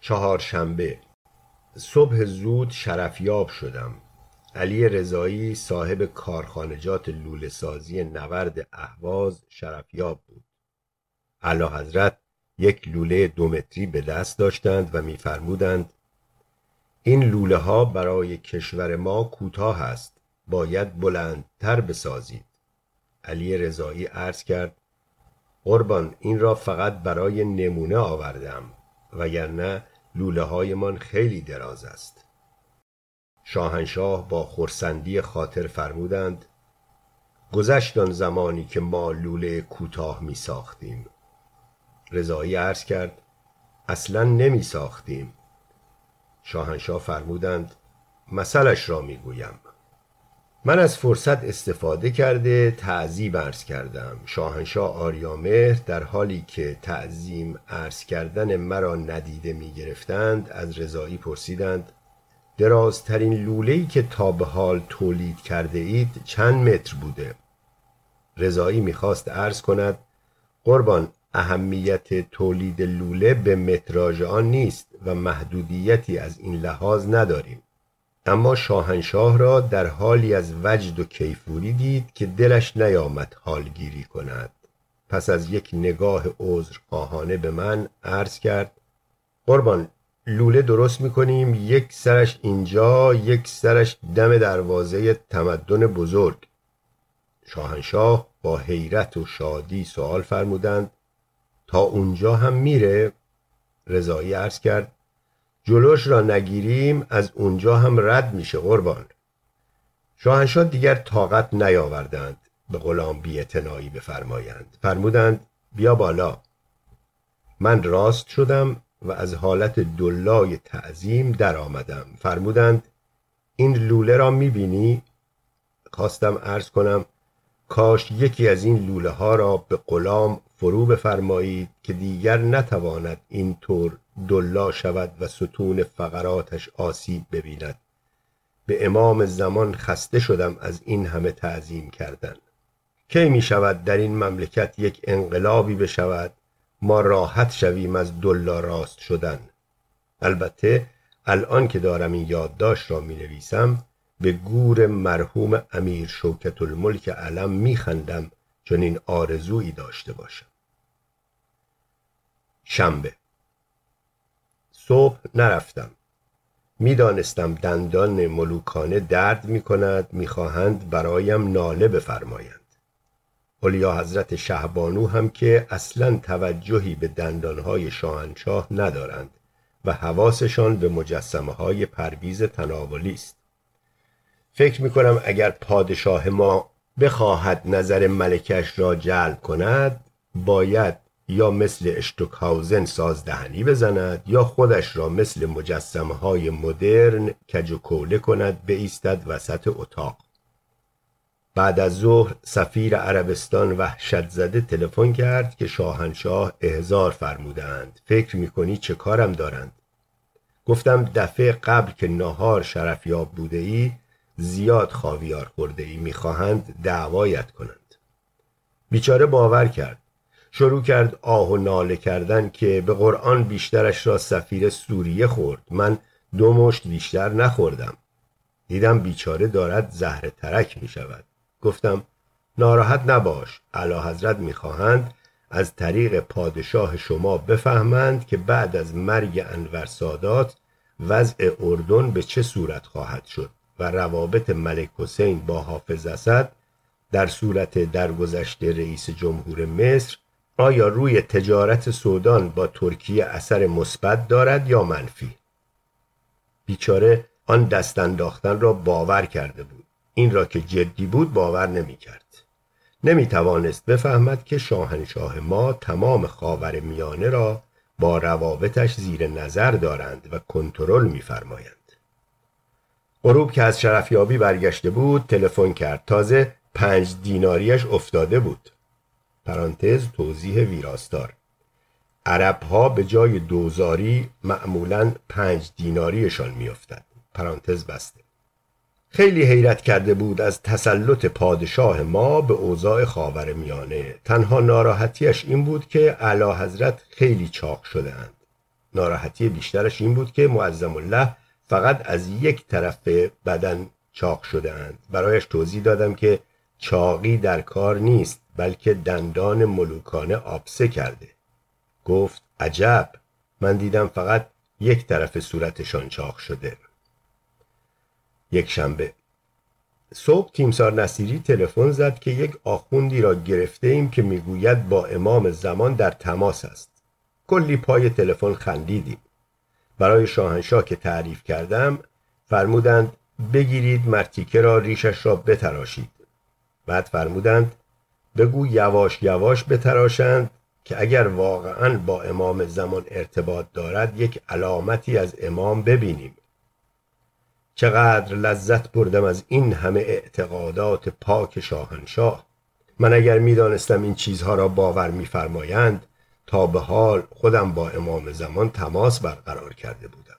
چهارشنبه. صبح زود شرفیاب شدم. علی رضایی صاحب کارخانجات لوله سازی نورد اهواز شرفیاب بود. اعلی حضرت یک لوله دو متری به دست داشتند و میفرمودند این لوله ها برای کشور ما کوتاه است. باید بلندتر بسازید. علی رضایی عرض کرد قربان این را فقط برای نمونه آوردم وگرنه لوله هایمان خیلی دراز است. شاهنشاه با خرسندی خاطر فرمودند گذشت آن زمانی که ما لوله کوتاه می ساختیم. رضایی عرض کرد اصلا نمی ساختیم. شاهنشاه فرمودند مثلش را می گویم. من از فرصت استفاده کرده تعظیم عرض کردم. شاهنشاه آریامهر در حالی که تعظیم عرض کردن مرا ندیده می گرفتند از رضایی پرسیدند درازترین لوله‌ای که تا به حال تولید کرده اید چند متر بوده؟ رضایی می‌خواست عرض کند قربان اهمیت تولید لوله به متراژ آن نیست و محدودیتی از این لحاظ نداریم. اما شاهنشاه را در حالی از وجد و کیفوری دید که دلش نیامد حالگیری کند. پس از یک نگاه عذرخواهانه به من عرض کرد قربان لوله درست می‌کنیم یک سرش اینجا یک سرش دم دروازه تمدن بزرگ. شاهنشاه با حیرت و شادی سوال فرمودند تا اونجا هم میره؟ رضایی عرض کرد جلوش را نگیریم از اونجا هم رد میشه قربان. شاهنشاه دیگر طاقت نیاوردند به غلام بیاعتنایی بفرمایند. فرمودند بیا بالا. من راست شدم و از حالت دلای تعظیم در آمدم فرمودند این لوله را می‌بینی؟ خواستم عرض کنم کاش یکی از این لوله ها را به غلام فرو بفرمایید که دیگر نتواند این طور دلا شود و ستون فقراتش آسیب ببیند. به امام زمان خسته شدم از این همه تعظیم کردن. کی می شود در این مملکت یک انقلابی بشود؟ ما راحت شویم از دلا راست شدن. البته الان که دارم این یادداشت را می نویسم به گور مرحوم امیر شوکت الملک علم می خندم چون این آرزویی داشته باشم. شنبه. صبح نرفتم. می‌دانستم دندان ملوکانه درد می کند می‌خواهند برایم ناله بفرمایند. اولیا حضرت شهبانو هم که اصلا توجهی به دندانهای شاهنشاه ندارند و حواسشان به مجسمه های پرویز تناولی است. فکر می کنم اگر پادشاه ما بخواهد نظر ملکش را جلب کند باید یا مثل اشتوکهاوزن سازدهنی بزند یا خودش را مثل مجسمه های مدرن کج و کوله کند بایستد وسط اتاق. بعد از ظهر سفیر عربستان وحشت زده تلفن کرد که شاهنشاه احضار فرمودند فکر می‌کنی چه کارم دارند؟ گفتم دفعه قبل که نهار شرفیاب بوده ای زیاد خاویار خورده ای می‌خواهند دعوایت کنند. بیچاره باور کرد. شروع کرد آه و ناله کردن که به قرآن بیشترش را سفیر سوریه خورد. من دو مشت بیشتر نخوردم. دیدم بیچاره دارد زهر ترک می شود. گفتم ناراحت نباش علا حضرت می‌خواهند از طریق پادشاه شما بفهمند که بعد از مرگ انور سادات وضع اردن به چه صورت خواهد شد و روابط ملک حسین با حافظ اسد در صورت درگذشت رئیس جمهور مصر آیا روی تجارت سودان با ترکیه اثر مثبت دارد یا منفی؟ بیچاره آن دست انداختن را باور کرده بود. این را که جدی بود باور نمی کرد. نمی توانست بفهمد که شاهنشاه ما تمام خاور میانه را با روابطش زیر نظر دارند و کنترل میفرمایند غروب که از شرفیابی برگشته بود تلفن کرد. تازه پنج دیناریش افتاده بود. پرانتز توضیح ویراستار. عرب ها به جای دوزاری معمولا پنج دیناریشان میافتد. پرانتز بسته. خیلی حیرت کرده بود از تسلط پادشاه ما به اوضاع خاور میانه تنها ناراحتیش این بود که اعلی حضرت خیلی چاق شده اند ناراحتی بیشترش این بود که معظم الله فقط از یک طرف بدن چاق شده اند برایش توضیح دادم که چاقی در کار نیست بلکه دندان ملوکانه آبسه کرده. گفت عجب من دیدم فقط یک طرف صورتشان چاق شده. یک شنبه. صبح تیمسار نصیری تلفن زد که یک آخوندی را گرفته ایم که می‌گوید با امام زمان در تماس است. کلی پای تلفن خندیدیم. برای شاهنشاه که تعریف کردم فرمودند بگیرید مرتیکه را ریشش را بتراشید. بعد فرمودند بگو یواش یواش بتراشند که اگر واقعا با امام زمان ارتباط دارد یک علامتی از امام ببینیم. چقدر لذت بردم از این همه اعتقادات پاک شاهنشاه. من اگر می‌دانستم این چیزها را باور میفرمایند تا به حال خودم با امام زمان تماس برقرار کرده بودم.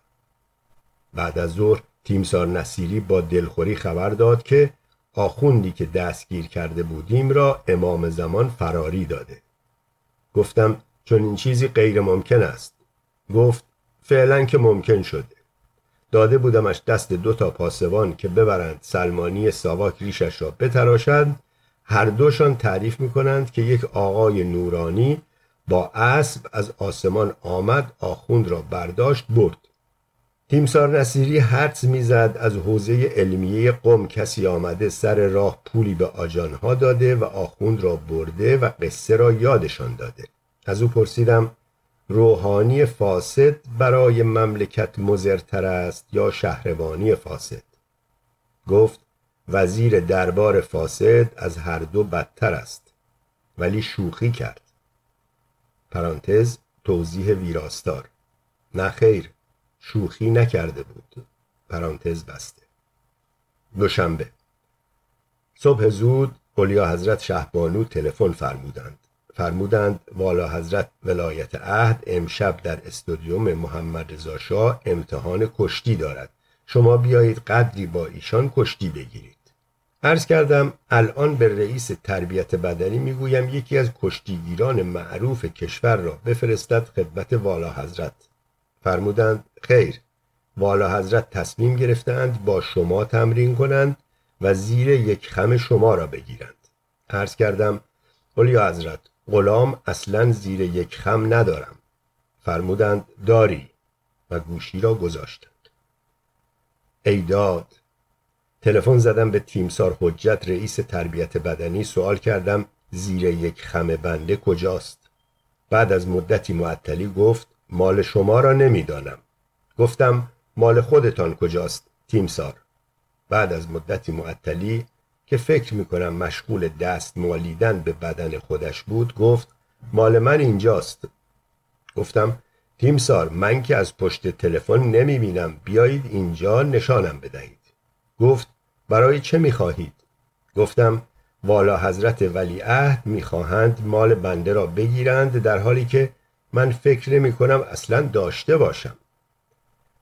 بعد از ظهر تیمسار نصیری با دلخوری خبر داد که آخوندی که دستگیر کرده بودیم را امام زمان فراری داده. گفتم چون این چیزی غیر ممکن است. گفت فعلا که ممکن شده. داده بودمش دست دو تا پاسبان که ببرند سلمانی ساواک ریشش را بتراشند. هر دوشان تعریف می‌کنند که یک آقای نورانی با اسب از آسمان آمد آخوند را برداشت برد. تیمسار نصیری حدس می‌زد از حوزه علمیه قم کسی آمده سر راه پولی به آجانها داده و آخوند را برده و قصه را یادشان داده. از او پرسیدم روحانی فاسد برای مملکت مزرتر است یا شهربانی فاسد؟ گفت وزیر دربار فاسد از هر دو بدتر است. ولی شوخی کرد. پرانتز توضیح ویراستار. نه خیر. شوخی نکرده بود. پرانتز بسته. دوشنبه. صبح زود اولیا حضرت شهبانو تلفن فرمودند. فرمودند والا حضرت ولایت عهد امشب در استودیوم محمد رضا شاه امتحان کشتی دارد. شما بیایید قدری با ایشان کشتی بگیرید. عرض کردم الان به رئیس تربیت بدنی می‌گویم یکی از کشتیگیران معروف کشور را بفرستد خدمت والا حضرت. فرمودند خیر. والا حضرت تصمیم گرفتند با شما تمرین کنند و زیر یک خم شما را بگیرند. عرض کردم اولیا حضرت غلام اصلا زیر یک خم ندارم. فرمودند داری. و گوشی را گذاشتند. ایداد تلفن زدم به تیمسار حجت رئیس تربیت بدنی سوال کردم زیر یک خم بنده کجاست؟ بعد از مدتی معطلی گفت مال شما را نمی‌دانم. گفتم مال خودتان کجاست تیمسار. بعد از مدتی معطلی که فکر می‌کنم مشغول دست مالیدن به بدن خودش بود گفت مال من اینجاست. گفتم تیمسار من که از پشت تلفن نمی‌بینم بیایید اینجا نشانم بدهید. گفت برای چه می‌خواهید؟ گفتم والا حضرت ولیعهد می‌خواهند مال بنده را بگیرند در حالی که من فکر نمی کنم اصلا داشته باشم.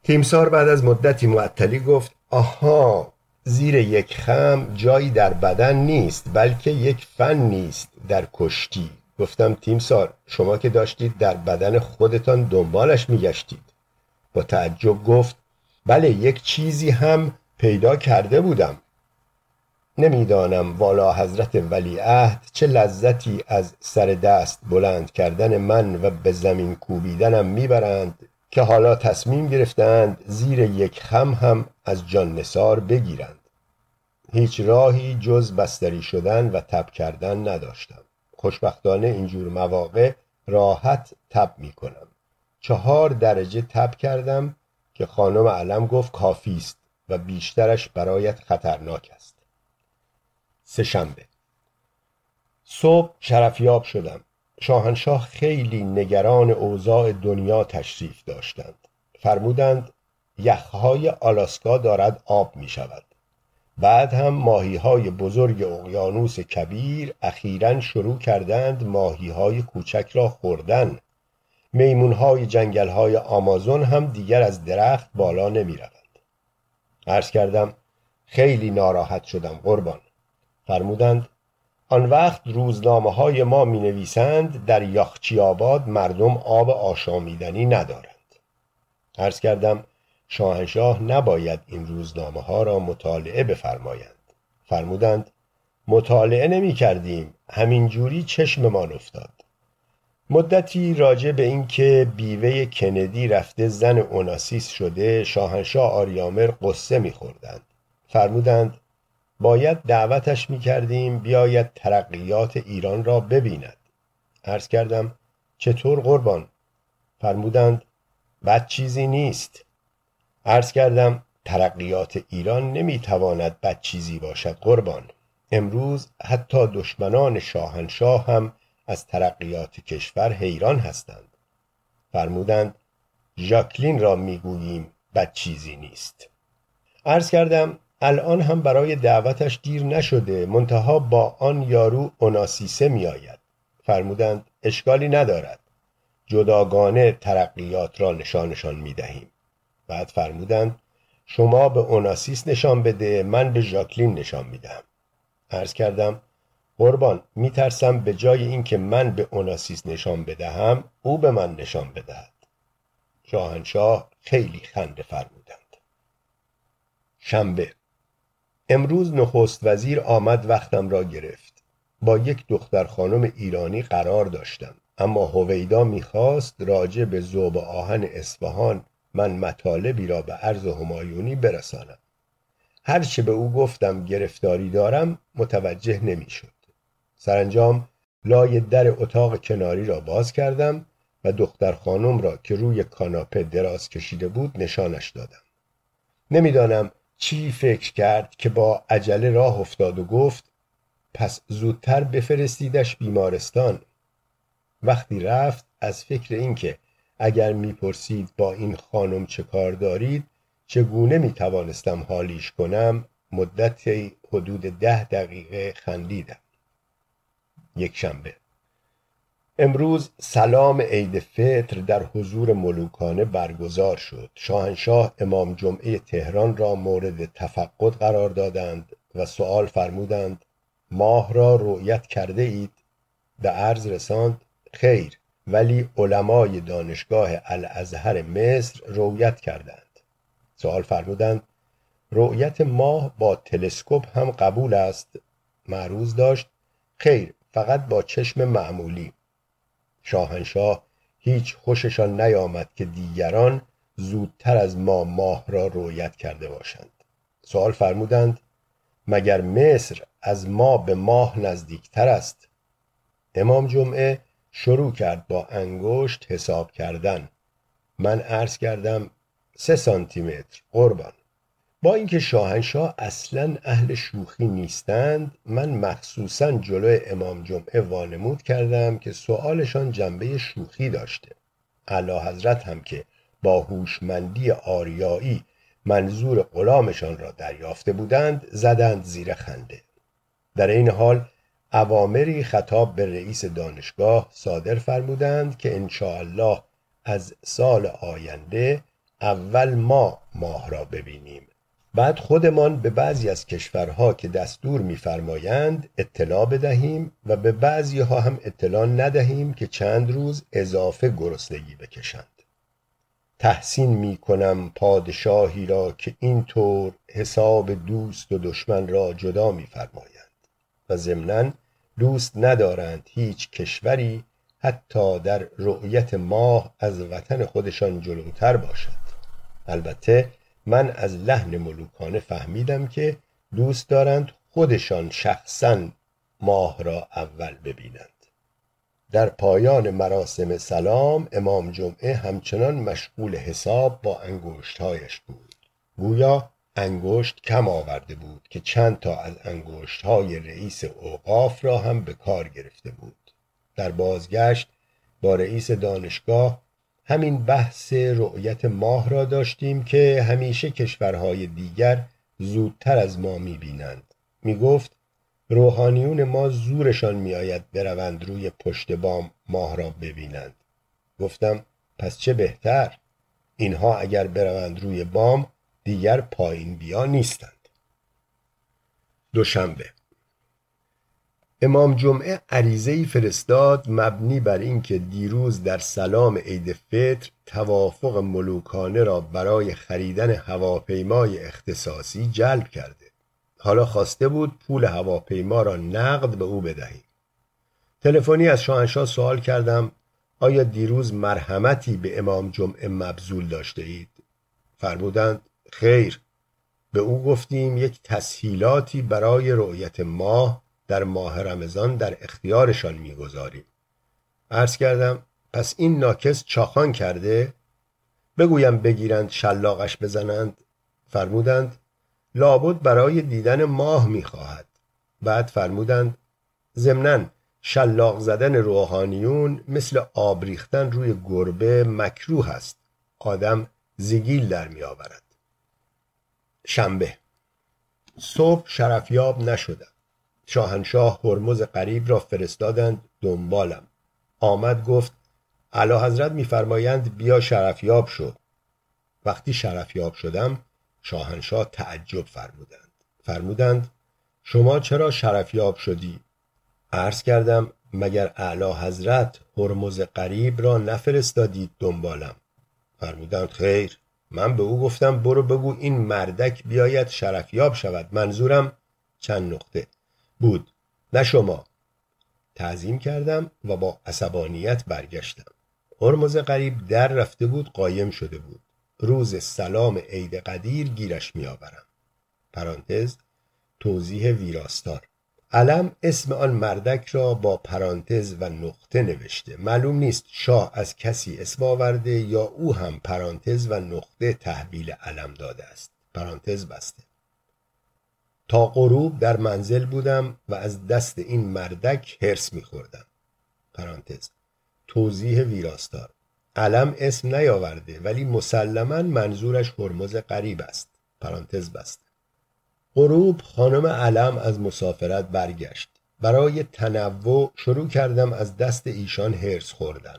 تیمسار بعد از مدتی معطلی گفت آها زیر یک خم جایی در بدن نیست بلکه یک فن نیست در کشتی. گفتم تیمسار شما که داشتید در بدن خودتان دنبالش میگشتید با تعجب گفت بله یک چیزی هم پیدا کرده بودم. نمی‌دانم والا حضرت ولیعهد چه لذتی از سر دست بلند کردن من و به زمین کوبیدنم می‌برند که حالا تصمیم گرفتند زیر یک خم هم از جان نسار بگیرند. هیچ راهی جز بستری شدن و تب کردن نداشتم. خوشبختانه اینجور مواقع راحت تب می کنم چهار درجه تب کردم که خانم علم گفت کافی است و بیشترش برایت خطرناک است. سهشنبه صبح شرفیاب شدم. شاهنشاه خیلی نگران اوضاع دنیا تشریف داشتند. فرمودند یخهای آلاسکا دارد آب می شود بعد هم ماهی های بزرگ اقیانوس کبیر اخیرا شروع کردند ماهی های کوچک را خوردن. میمون های جنگل های آمازون هم دیگر از درخت بالا نمی روند عرض کردم خیلی ناراحت شدم قربان. فرمودند آن وقت روزنامه های ما می نویسند در یاخچی آباد مردم آب آشامیدنی ندارند. عرض کردم شاهنشاه نباید این روزنامه ها را مطالعه بفرمایند. فرمودند مطالعه نمی کردیم همینجوری چشممان افتاد. مدتی راجع به اینکه بیوه کندی رفته زن اوناسیس شده شاهنشاه آریامر قصه میخوردند. فرمودند باید دعوتش می‌کردیم بیاید ترقیات ایران را ببیند. عرض کردم چطور قربان؟ فرمودند بد چیزی نیست. عرض کردم ترقیات ایران نمی‌تواند بد چیزی باشد قربان. امروز حتی دشمنان شاهنشاه هم از ترقیات کشور حیران هستند. فرمودند ژاکلین را می‌گوییم بد چیزی نیست. عرض کردم الان هم برای دعوتش دیر نشده منتها با آن یارو اوناسیسه میآید. فرمودند اشکالی ندارد. جداگانه ترقیات را نشانشان می دهیم بعد فرمودند شما به اوناسیس نشان بده من به ژاکلین نشان می دهم عرض کردم قربان میترسم به جای اینکه من به اوناسیس نشان بدهم او به من نشان بدهد. شاهنشاه خیلی خنده فرمودند. شنبه امروز نخست وزیر آمد وقتم را گرفت. با یک دختر خانم ایرانی قرار داشتم. اما هویدا می‌خواست راجع به زوب آهن اصفهان من مطالبی را به عرض همایونی برسانم. هرچه به او گفتم گرفتاری دارم متوجه نمی‌شد. سرانجام لای در اتاق کناری را باز کردم و دختر خانم را که روی کاناپه دراز کشیده بود نشانش دادم. نمی‌دانم چی فکر کرد که با عجله راه افتاد و گفت پس زودتر بفرستیدش بیمارستان. وقتی رفت از فکر اینکه اگر می‌پرسید با این خانم چه کار دارید چگونه می‌توانستم حالیش کنم مدتی حدود ده دقیقه خندیدم. یک شنبه. امروز سلام عید فطر در حضور ملوکانه برگزار شد. شاهنشاه امام جمعه تهران را مورد تفقد قرار دادند و سوال فرمودند ماه را رؤیت کرده اید؟ به عرض رساند خیر ولی علمای دانشگاه الازهر مصر رؤیت کردند. سوال فرمودند رؤیت ماه با تلسکوپ هم قبول است؟ معروض داشت خیر فقط با چشم معمولی. شاهنشاه هیچ خوششان نیامد که دیگران زودتر از ما ماه را رویت کرده باشند. سوال فرمودند مگر مصر از ما به ماه نزدیکتر است؟ امام جمعه شروع کرد با انگشت حساب کردن. من عرض کردم سه سانتیمتر قربان. با اینکه شاهنشاه اصلا اهل شوخی نیستند من مخصوصا جلوی امام جمعه وانمود کردم که سوالشان جنبه شوخی داشته. علا حضرت هم که با هوشمندی آریایی منظور غلامشان را دریافته بودند زدند زیر خنده. در این حال اوامری خطاب به رئیس دانشگاه صادر فرمودند که الله از سال آینده اول ما ماه را ببینیم. بعد خودمان به بعضی از کشورها که دستور میفرمایند اطلاع بدهیم و به بعضی ها هم اطلاع ندهیم که چند روز اضافه گرسنگی بکشند. تحسین می کنم پادشاهی را که اینطور حساب دوست و دشمن را جدا میفرمایند و ضمنا دوست ندارند هیچ کشوری حتی در رؤیت ماه از وطن خودشان جلوتر باشد. البته من از لحن ملوکانه فهمیدم که دوست دارند خودشان شخصا ماه را اول ببینند. در پایان مراسم سلام امام جمعه همچنان مشغول حساب با انگشتهایش بود. گویا انگشت کم آورده بود که چند تا از انگشت های رئیس اوقاف را هم به کار گرفته بود. در بازگشت با رئیس دانشگاه همین بحث رؤیت ماه را داشتیم که همیشه کشورهای دیگر زودتر از ما می‌بینند. می‌گفت روحانیون ما زورشان میآید بروند روی پشت بام ماه را ببینند. گفتم پس چه بهتر؟ اینها اگر بروند روی بام دیگر پایین بیا نیستند. دوشنبه. امام جمعه عریضه فرستاد مبنی بر اینکه دیروز در سلام عید فطر توافق ملوکانه را برای خریدن هواپیمای اختصاصی جلب کرده. حالا خواسته بود پول هواپیما را نقد به او بدهیم. تلفنی از شاهنشاه سوال کردم آیا دیروز مرحمتی به امام جمعه مبذول داشته اید؟ فرمودند خیر. به او گفتیم یک تسهیلاتی برای رؤیت ماه در ماه رمضان در اختیارشان می‌گذاریم. عرض کردم پس این ناکس چاخان کرده؟ بگویم بگیرند شلاقش بزنند. فرمودند لابد برای دیدن ماه می‌خواهد. بعد فرمودند ضمنا شلاق زدن روحانیون مثل آب ریختن روی گربه مکروه است. آدم زگیل در میآورد. شنبه. صبح شرفیاب نشدم. شاهنشاه هرمز قریب را فرستادند دنبالم. آمد گفت اعلی حضرت میفرمایند بیا شرفیاب شو. وقتی شرفیاب شدم شاهنشاه تعجب فرمودند. فرمودند شما چرا شرفیاب شدی؟ عرض کردم مگر اعلی حضرت هرمز قریب را نفرستادید دنبالم؟ فرمودند خیر. من به او گفتم برو بگو این مردک بیاید شرفیاب شود. منظورم چند نقطه. بود نه شما. تعظیم کردم و با عصبانیت برگشتم. هرمز قریب در رفته بود قایم شده بود. روز سلام عید قدیر گیرش میآورم. پرانتز توضیح ویراستار. علم اسم آن مردک را با پرانتز و نقطه نوشته. معلوم نیست شاه از کسی اسم آورده یا او هم پرانتز و نقطه تحویل علم داده است. پرانتز بسته. تا غروب در منزل بودم و از دست این مردک هرس میخوردم. پرانتز. توضیح ویراستار. علم اسم نیاورده ولی مسلما منظورش هرمز قریب است. پرانتز بسته. غروب خانم علم از مسافرت برگشت. برای تنوع شروع کردم از دست ایشان هرس خوردن.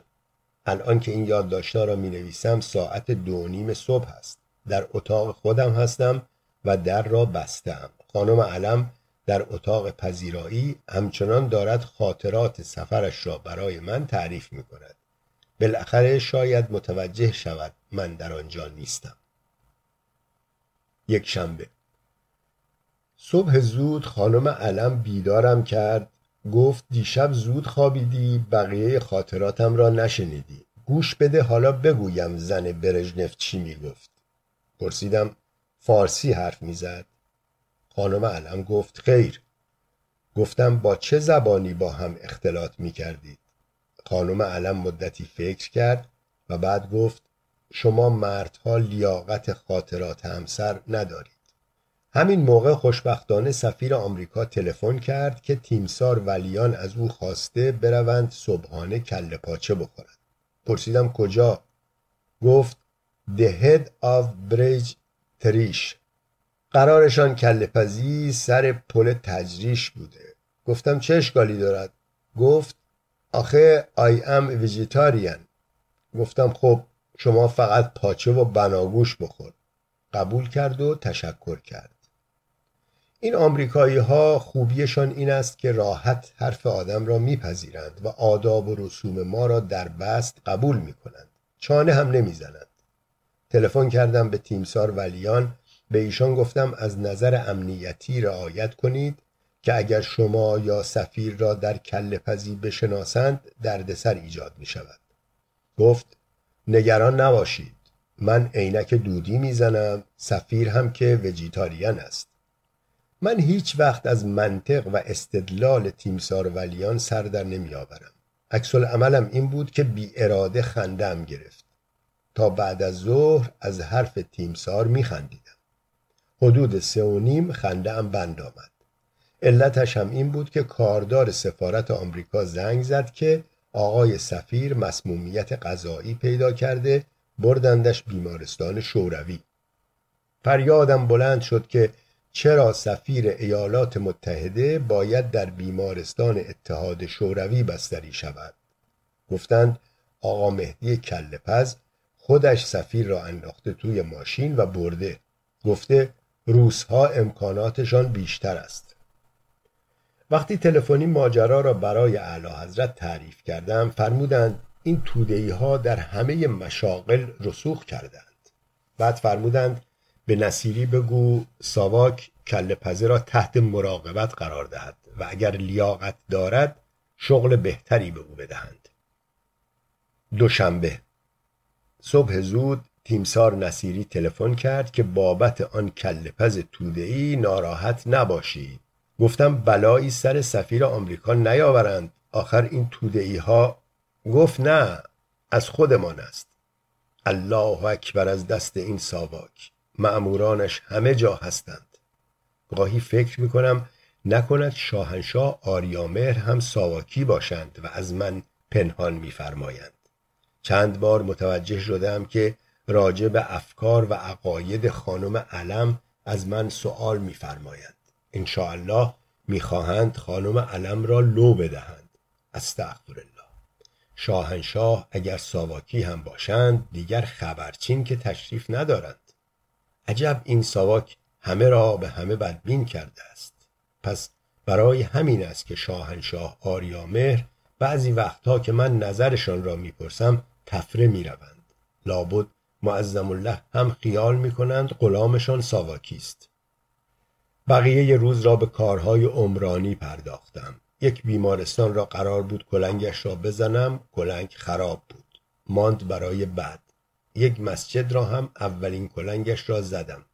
الان که این یادداشتها را می نویسم ساعت دو نیم صبح است. در اتاق خودم هستم و در را بستم خانم علم در اتاق پذیرایی همچنان دارد خاطرات سفرش را برای من تعریف می کند بالاخره شاید متوجه شود من در آنجا نیستم. یک شنبه. صبح زود خانم علم بیدارم کرد. گفت دیشب زود خوابیدی بقیه خاطراتم را نشنیدی. گوش بده حالا بگویم زن برژنف چی می‌گفت. پرسیدم فارسی حرف می‌زد؟ خانم علم گفت خیر. گفتم با چه زبانی با هم اختلاط می‌کردید؟ خانم علم مدتی فکر کرد و بعد گفت شما مردها لیاقت خاطرات همسر ندارید. همین موقع خوشبختانه سفیر آمریکا تلفن کرد که تیمسار ولیان از او خواسته بروند صبحانه کله پاچه بخورند پرسیدم کجا؟ گفت The head of bridge تریش قرارشان کله پزی سر پل تجریش بوده. گفتم چه اشکالی دارد؟ گفت آخه آی ام ویژیتاریان. گفتم خب شما فقط پاچه و بناگوش بخور. قبول کرد و تشکر کرد. این آمریکایی ها خوبیشان این است که راحت حرف آدم را میپذیرند و آداب و رسوم ما را در بست قبول می کنند چانه هم نمی‌زنند. تلفن کردم به تیمسار ولیان به ایشان گفتم از نظر امنیتی رعایت کنید که اگر شما یا سفیر را در کل پزی بشناسند دردسر ایجاد می شود گفت نگران نباشید. من عینک دودی می‌زنم سفیر هم که وجیتاریان است. من هیچ وقت از منطق و استدلال تیمسار ولیان سر در نمی آورم عکس عملم این بود که بی اراده خندم گرفت. تا بعد از ظهر از حرف تیمسار می خندیدم حدود سه و نیم خنده ام بند آمد. علتش هم این بود که کاردار سفارت آمریکا زنگ زد که آقای سفیر مسمومیت غذایی پیدا کرده بردندش بیمارستان شوروی. فریادم بلند شد که چرا سفیر ایالات متحده باید در بیمارستان اتحاد شوروی بستری شود؟ گفتند آقا مهدی کلپز خودش سفیر را انداخته توی ماشین و برده. گفته روسها امکاناتشان بیشتر است. وقتی تلفنی ماجرا را برای اعلی حضرت تعریف کردم فرمودند این تودهی ها در همه مشاغل رسوخ کردند بعد فرمودند به نصیری بگو ساواک کل پزه را تحت مراقبت قرار دهد و اگر لیاقت دارد شغل بهتری به او بدهند. دوشنبه صبح زود تیمسار نصیری تلفن کرد که بابت آن کلپز تودهی ناراحت نباشید گفتم بلایی سر سفیر آمریکا نیاورند. آخر این تودهی ها گفت نه از خودمان است. الله اکبر از دست این ساواک. معمورانش همه جا هستند. گاهی فکر می‌کنم نکند شاهنشاه آریامهر هم ساواکی باشند و از من پنهان میفرمایند. چند بار متوجه شدم که راجع به افکار و عقاید خانم علم از من سؤال میفرمایند. انشاءالله می‌خواهند خانم علم را لو بدهند. استغفر الله شاهنشاه اگر ساواکی هم باشند دیگر خبرچین که تشریف ندارند. عجب این ساواک همه را به همه بدبین کرده است. پس برای همین است که شاهنشاه آریامهر بعضی وقتها که من نظرشان را می‌پرسم تفره می‌روند. لابد معظم الله هم خیال می‌کنند غلامشان ساواکی است. بقیه روز را به کارهای عمرانی پرداختم. یک بیمارستان را قرار بود کلنگش را بزنم کلنگ خراب بود. ماند برای بعد. یک مسجد را هم اولین کلنگش را زدم.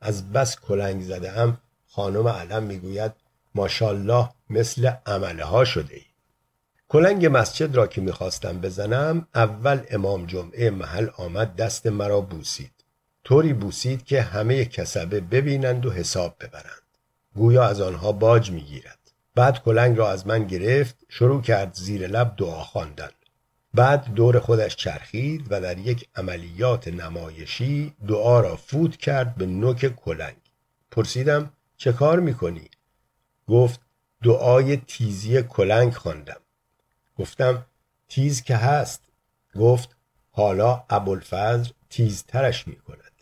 از بس کلنگ زده هم خانم علم می‌گوید ماشالله مثل عمله ها شده ای. کلنگ مسجد را که می‌خواستم بزنم اول امام جمعه محل آمد دست مرا بوسید. طوری بوسید که همه کسبه ببینند و حساب ببرند. گویا از آنها باج می‌گیرد. بعد کلنگ را از من گرفت شروع کرد زیر لب دعا خواندن. بعد دور خودش چرخید و در یک عملیات نمایشی دعا را فوت کرد به نوک کلنگ. پرسیدم چه کار می‌کنی؟ گفت دعای تیزی کلنگ خواندم. گفتم تیز که هست. گفت حالا ابوالفضل تیزترش می کند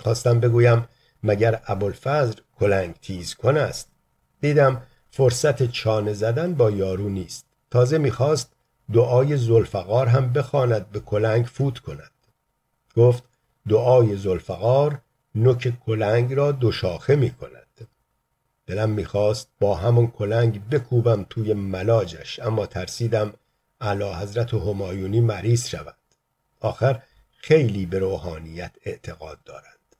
خواستم بگویم مگر ابوالفضل کلنگ تیز کن است؟ دیدم فرصت چانه زدن با یارو نیست. تازه می‌خواست دعای زلفقار هم بخواند به کلنگ فوت کند. گفت دعای زلفقار نوک کلنگ را دو شاخه می کند دلم می‌خواست با همون کلنگ بکوبم توی ملاجش اما ترسیدم علا حضرت همایونی مریض شود. آخر خیلی به روحانیت اعتقاد دارند.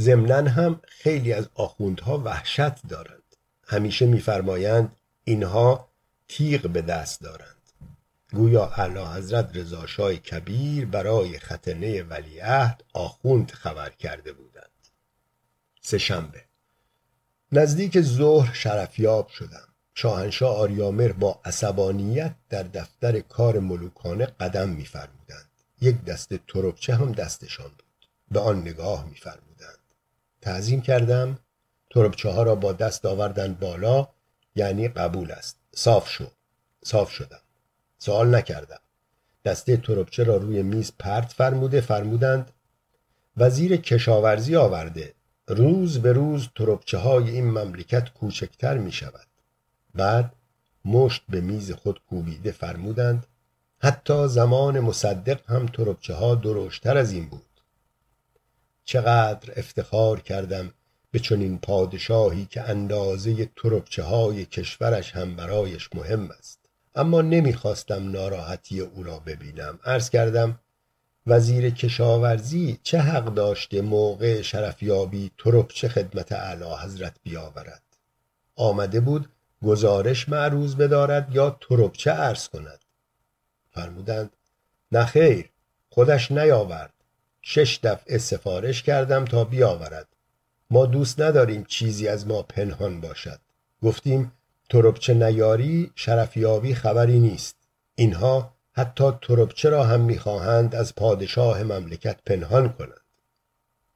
ضمنا هم خیلی از آخوندها وحشت دارند. همیشه میفرمایند اینها تیغ به دست دارند. گویا اعلی حضرت رضاشاه کبیر برای ختنه ولیعهد آخوند خبر کرده بودند. سه شنبه نزدیک ظهر شرفیاب شدم. شاهنشاه آریامر با عصبانیت در دفتر کار ملوکانه قدم میفرمودند. یک دست تربچه هم دستشان بود. به آن نگاه میفرمودند. تعظیم کردم. تربچه ها را با دست آوردن بالا یعنی قبول است. صاف شو. صاف شدم. سوال نکردم. دسته تربچه را روی میز پرت فرموده فرمودند وزیر کشاورزی آورده. روز به روز تربچه های این مملکت کوچکتر می شود بعد مشت به میز خود کوبیده فرمودند حتی زمان مصدق هم تربچه ها درشتر از این بود. چقدر افتخار کردم به چنین پادشاهی که اندازه تربچه های کشورش هم برایش مهم است. اما نمی‌خواستم ناراحتی او را ببینم. عرض کردم وزیر کشاورزی چه حق داشته موقع شرفیابی تربچه خدمت اعلی حضرت بیاورد؟ آمده بود گزارش معروض بدارد یا تربچه عرض کند؟ فرمودند نخیر خودش نیاورد. شش دفعه سفارش کردم تا بیاورد. ما دوست نداریم چیزی از ما پنهان باشد. گفتیم تربچه نیاری شرفیابی خبری نیست. اینها حتی تربچه را هم می‌خواهند از پادشاه مملکت پنهان کنند.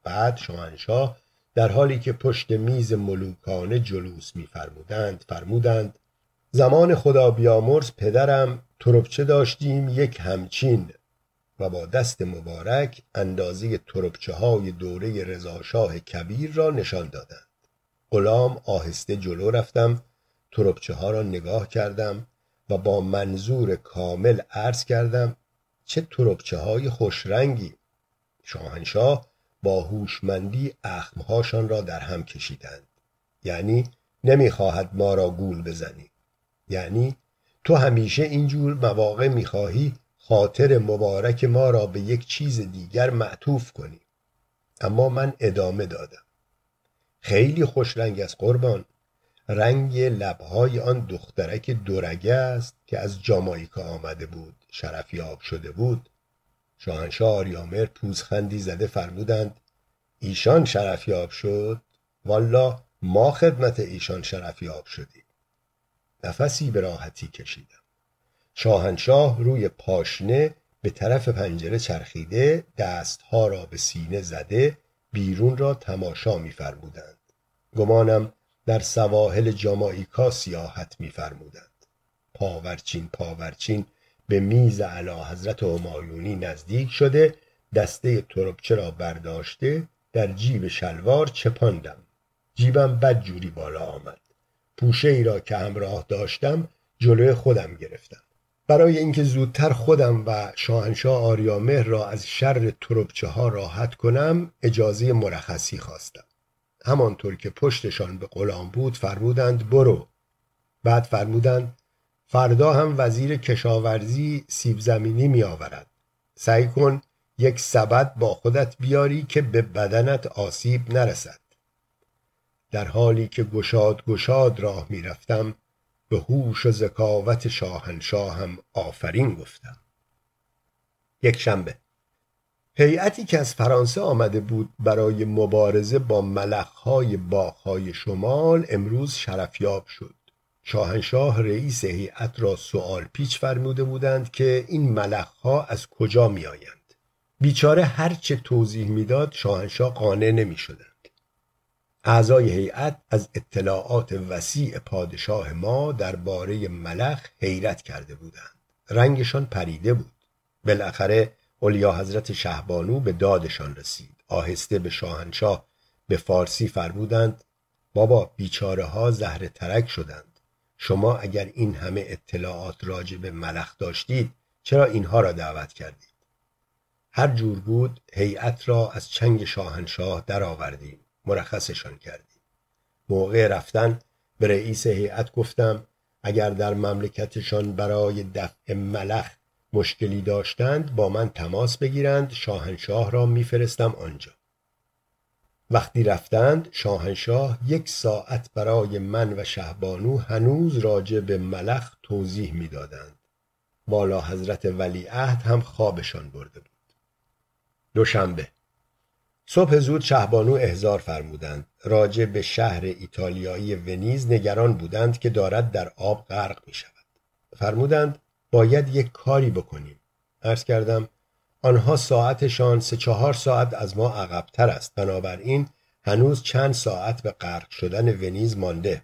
بعد شاهنشاه در حالی که پشت میز ملوکانه جلوس میفرمودند فرمودند زمان خدا بیامرز پدرم تربچه داشتیم یک همچین و با دست مبارک اندازه تربچه های دوره رضاشاه کبیر را نشان دادند. غلام آهسته جلو رفتم تربچه ها را نگاه کردم و با منظور کامل عرض کردم چه تربچه های خوشرنگی. شاهنشاه با هوشمندی اخمهاشان را در هم کشیدند. یعنی نمی‌خواهد ما را گول بزنی. یعنی تو همیشه اینجور مواقع می‌خواهی خاطر مبارک ما را به یک چیز دیگر معطوف کنی. اما من ادامه دادم. خیلی خوش رنگ است قربان. رنگ لبهای آن دخترک دورگه است که از جامایکا آمده بود شرفیاب شده بود. شاهنشاه آریامر پوزخندی زده فرمودند ایشان شرفیاب شد؟ والا ما خدمت ایشان شرفیاب شدیم. نفسی به راحتی کشیدم. شاهنشاه روی پاشنه به طرف پنجره چرخیده دستها را به سینه زده بیرون را تماشا میفرمودند. گمانم در سواحل جامائیکا سیاحت میفرمودند. پاورچین پاورچین به میز علا حضرت همایونی نزدیک شده دسته تربچه را برداشته در جیب شلوار چپاندم. جیبم بد جوری بالا آمد. پوشه ای را که همراه داشتم جلوی خودم گرفتم. برای اینکه زودتر خودم و شاهنشاه آریامهر را از شر تربچه ها راحت کنم اجازه مرخصی خواستم. همانطور که پشتشان به غلام بود فرمودند برو. بعد فرمودند فردا هم وزیر کشاورزی سیب زمینی می آورد سعی کن یک سبد با خودت بیاری که به بدنت آسیب نرسد. در حالی که گشاد گشاد راه می رفتم به هوش و ذکاوت شاهنشاهم آفرین گفتم. یک شنبه. هیئتی که از فرانسه آمده بود برای مبارزه با ملخهای باغهای شمال امروز شرفیاب شد. شاهنشاه رئیس هیئت را سوال پیچ فرموده بودند که این ملخها از کجا میآیند. بیچاره هرچه توضیح می‌داد شاهنشاه قانع نمی شدند اعضای هیئت از اطلاعات وسیع پادشاه ما درباره ملخ حیرت کرده بودند. رنگشان پریده بود. بالاخره اولیا حضرت شهبانو به دادشان رسید. آهسته به شاهنشاه به فارسی فرمودند بابا بیچاره ها زهر ترک شدند. شما اگر این همه اطلاعات راجع به ملخ داشتید چرا اینها را دعوت کردید؟ هر جور بود هیئت را از چنگ شاهنشاه درآوردیم مرخصشان کردیم. موقع رفتن به رئیس هیئت گفتم اگر در مملکتشان برای دفع ملخ مشکلی داشتند با من تماس بگیرند شاهنشاه را میفرستم آنجا. وقتی رفتند شاهنشاه یک ساعت برای من و شهبانو هنوز راجع به ملخ توضیح می‌دادند. والا حضرت ولیعهد هم خوابشان برده بود. دوشنبه. صبح زود شهبانو احضار فرمودند. راجع به شهر ایتالیایی ونیز نگران بودند که دارد در آب غرق می شود فرمودند باید یک کاری بکنیم. عرض کردم آنها ساعتشان سه چهار ساعت از ما عقبتر است. بنابراین هنوز چند ساعت به غرق شدن ونیز مانده.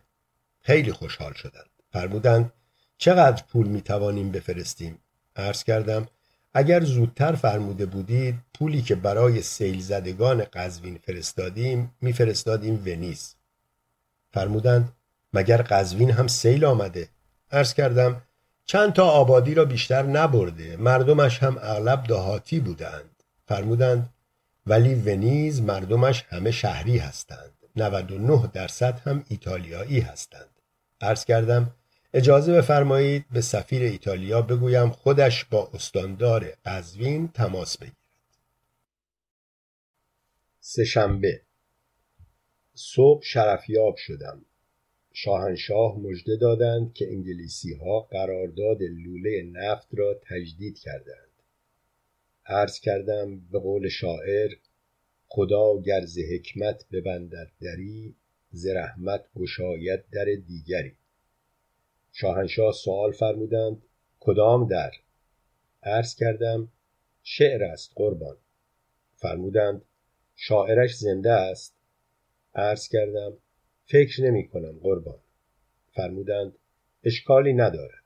خیلی خوشحال شدند. فرمودند چقدر پول می توانیم بفرستیم؟ عرض کردم اگر زودتر فرموده بودید پولی که برای سیل زدگان قزوین فرستادیم میفرستادیم ونیز. فرمودند مگر قزوین هم سیل آمده؟ عرض کردم چند تا آبادی را بیشتر نبرده. مردمش هم اغلب دهاتی بودند. فرمودند ولی ونیز مردمش همه شهری هستند. 99 درصد هم ایتالیایی هستند. عرض کردم اجازه بفرمایید به سفیر ایتالیا بگویم خودش با استاندار قزوین تماس بگیرد. سهشنبه. صبح شرفیاب شدم. شاهنشاه مژده دادند که انگلیسی ها قرارداد لوله نفت را تجدید کردند. عرض کردم به قول شاعر خدا گر ز حکمت ببندد دری ز رحمت گشاید در دیگری. شاهنشاه سوال فرمودند کدام در؟ عرض کردم شعر است قربان. فرمودند شاعرش زنده است. عرض کردم فکر نمی کنم قربان. فرمودند اشکالی ندارد.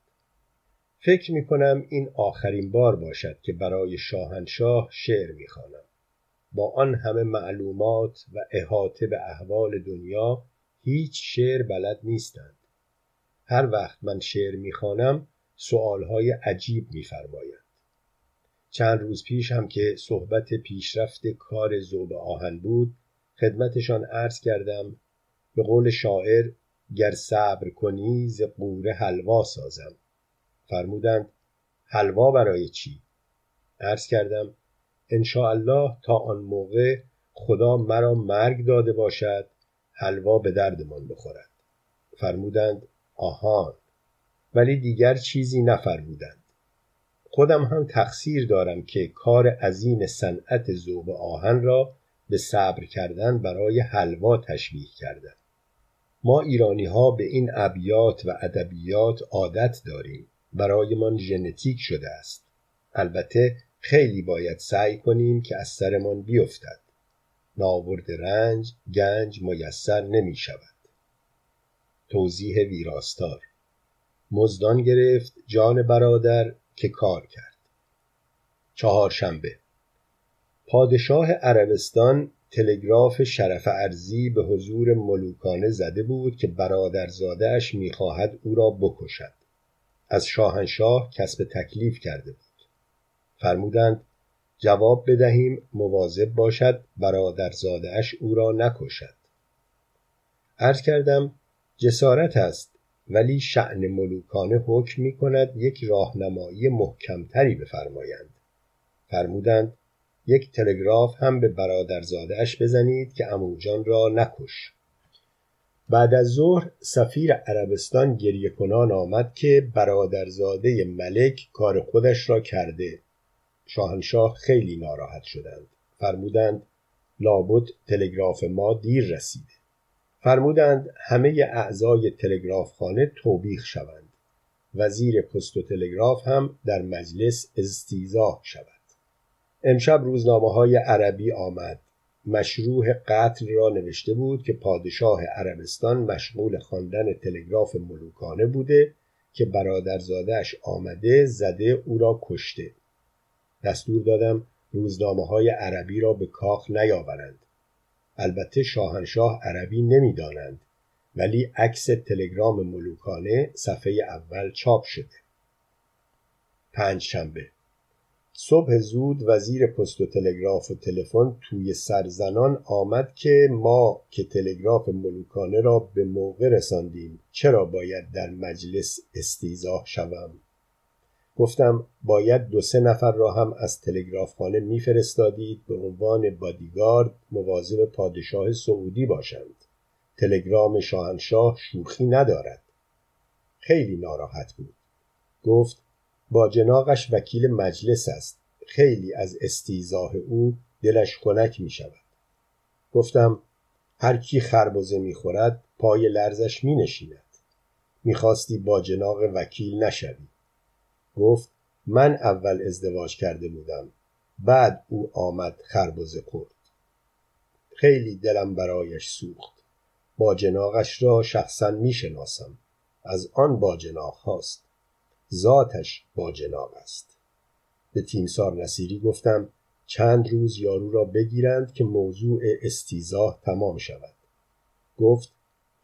فکر می کنم این آخرین بار باشد که برای شاهنشاه شعر می خانم. با آن همه معلومات و احاطه به احوال دنیا هیچ شعر بلد نیستند. هر وقت من شعر می‌خوانم سؤالهای عجیب میفرمایند چند روز پیش هم که صحبت پیشرفت کار زوب آهن بود خدمتشان عرض کردم به قول شاعر گر صبر کنی ز قوره حلوا سازم. فرمودند حلوا برای چی؟ عرض کردم الله تا آن موقع خدا مرا مرگ داده باشد حلوا به دردمان بخورد. فرمودند آهان. ولی دیگر چیزی نفرمودند. خودم هم تقصیر دارم که کار عظیم صنعت ذوب آهن را به صبر کردن برای حلوا تشبیه کردم. ما ایرانی ها به این ابیات و ادبیات عادت داریم. برایمان ژنتیک شده است. البته خیلی باید سعی کنیم که از سرمان بیفتد. ناورد رنج گنج میسر نمی شود توضیح ویراستار. مزدان گرفت جان برادر که کار کرد. چهارشنبه. پادشاه عربستان تلگراف شرف ارزی به حضور ملوکانه زده بود که برادرزادهاش می‌خواهد او را بکشد. از شاهنشاه کسب تکلیف کرده بود. فرمودند جواب بدهیم مواظب باشد برادرزادهاش او را نکشد. عرض کردم جسارت است ولی شعن ملوکانه حکم می کند یک راهنمایی محکمتری بفرمایند. فرمودند یک تلگراف هم به برادرزادهاش بزنید که اموجان را نکش. بعد از ظهر سفیر عربستان گریه کنان آمد که برادرزاده ملک کار خودش را کرده. شاهنشاه خیلی ناراحت شدند. فرمودند لابد تلگراف ما دیر رسیده. فرمودند همه اعضای تلگرافخانه توبیخ شوند. وزیر پست و تلگراف هم در مجلس استیزاه شود امشب روزنامه های عربی آمد. مشروع قتل را نوشته بود که پادشاه عربستان مشغول خواندن تلگراف ملوکانه بوده که برادرزادهش آمده زده او را کشته. دستور دادم روزنامه های عربی را به کاخ نیاورند. البته شاهنشاه عربی نمی‌دانند ولی عکس تلگرام ملوکانه صفحه اول چاپ شده. پنج شنبه صبح زود وزیر پست و تلگراف و تلفن توی سرزنان آمد که ما که تلگراف ملوکانه را به موقع رساندیم چرا باید در مجلس استیزاه شوم؟ گفتم باید دو سه نفر را هم از تلگرافخانه میفرستادید به عنوان بادیگارد مواظب پادشاه سعودی باشند. تلگرام شاهنشاه شوخی ندارد. خیلی ناراحت بود. گفت با جناقش وکیل مجلس است. خیلی از استیزاه او دلش خنک می شود گفتم هر کی خربزه می خورد پای لرزش می نشیند می‌خواستی با جناق وکیل نشوی. گفت من اول ازدواج کرده بودم. بعد او آمد خربزه خورد. خیلی دلم برایش سوخت. با جناقش را شخصا می شناسم از آن با جناق هاست. ذاتش با جناق است. به تیمسار نصیری گفتم چند روز یارو را بگیرند که موضوع استیزاه تمام شود. گفت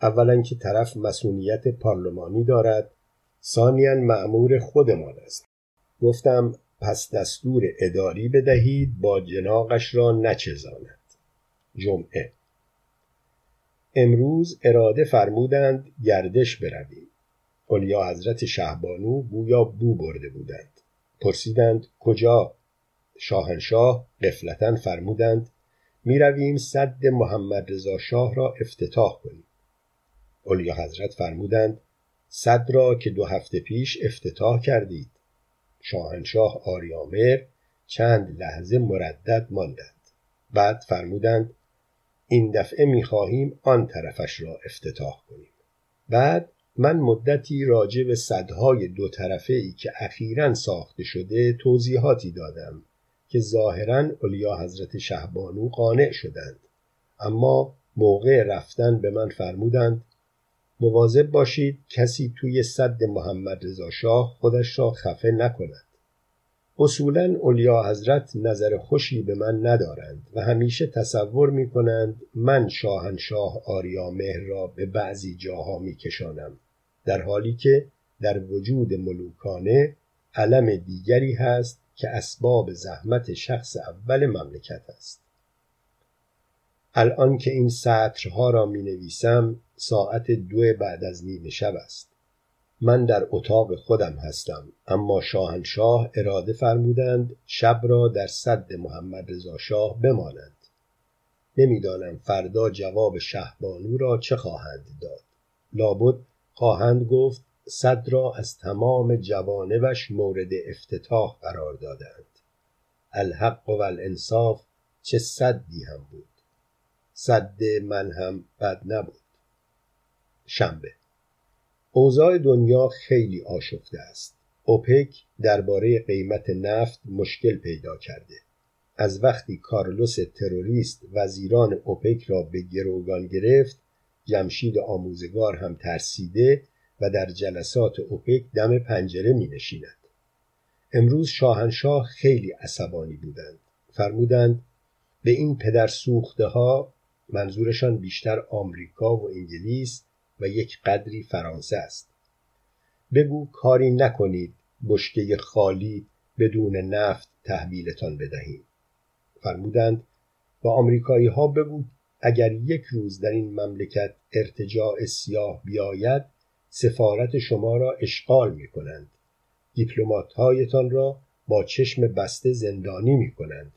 اولا که طرف مسئولیت پارلمانی دارد ثانیا معمور خودمان است. گفتم پس دستور اداری بدهید با جناقش را نچزاند. جمعه. امروز اراده فرمودند گردش برویم. اولیا حضرت شهبانو گویا بو برده بودند. پرسیدند کجا؟ شاهنشاه قفلتا فرمودند می رویم صد محمد رضا شاه را افتتاح کنیم. اولیا حضرت فرمودند صد را که دو هفته پیش افتتاح کردید. شاهنشاه آریامر چند لحظه مردد ماندند. بعد فرمودند این دفعه می‌خواهیم آن طرفش را افتتاح کنیم. بعد من مدتی راجع به صدهای دو طرفه ای که اخیرا ساخته شده توضیحاتی دادم که ظاهرا اولیا حضرت شهبانو قانع شدند. اما موقع رفتن به من فرمودند مواظب باشید کسی توی صد محمد رضا شاه خودش را خفه نکند. اصولا اولیا حضرت نظر خوشی به من ندارند و همیشه تصور می کنند من شاهنشاه آریا مهر را به بعضی جاها می کشانم در حالی که در وجود ملوکانه علم دیگری هست که اسباب زحمت شخص اول مملکت است. الان که این سطرها را می نویسم ساعت دو بعد از نیمه شب است. من در اتاق خودم هستم اما شاهنشاه اراده فرمودند شب را در صد محمد رضا شاه بمانند. نمی‌دانم فردا جواب شهبانو را چه خواهند داد. لابد خواهند گفت صد را از تمام جوانبش مورد افتتاح قرار دادند. الحق و الانصاف چه صدی هم بود. صد من هم بد نبود. شنبه. اوضاع دنیا خیلی آشفته است. اوپک درباره قیمت نفت مشکل پیدا کرده. از وقتی کارلوس تروریست وزیران اوپک را به گروگان گرفت جمشید آموزگار هم ترسیده و در جلسات اوپک دم پنجره می نشیند. امروز شاهنشاه خیلی عصبانی بودند. فرمودند به این پدر سوخته ها منظورشان بیشتر آمریکا و انگلیس و یک قدری فرانسه است. بگو کاری نکنید بشکه خالی بدون نفت تحویلتان بدهیم. فرمودند با آمریکایی ها بگو اگر یک روز در این مملکت ارتجاع سیاه بیاید سفارت شما را اشغال می کنند دیپلومات هایتان را با چشم بسته زندانی می کنند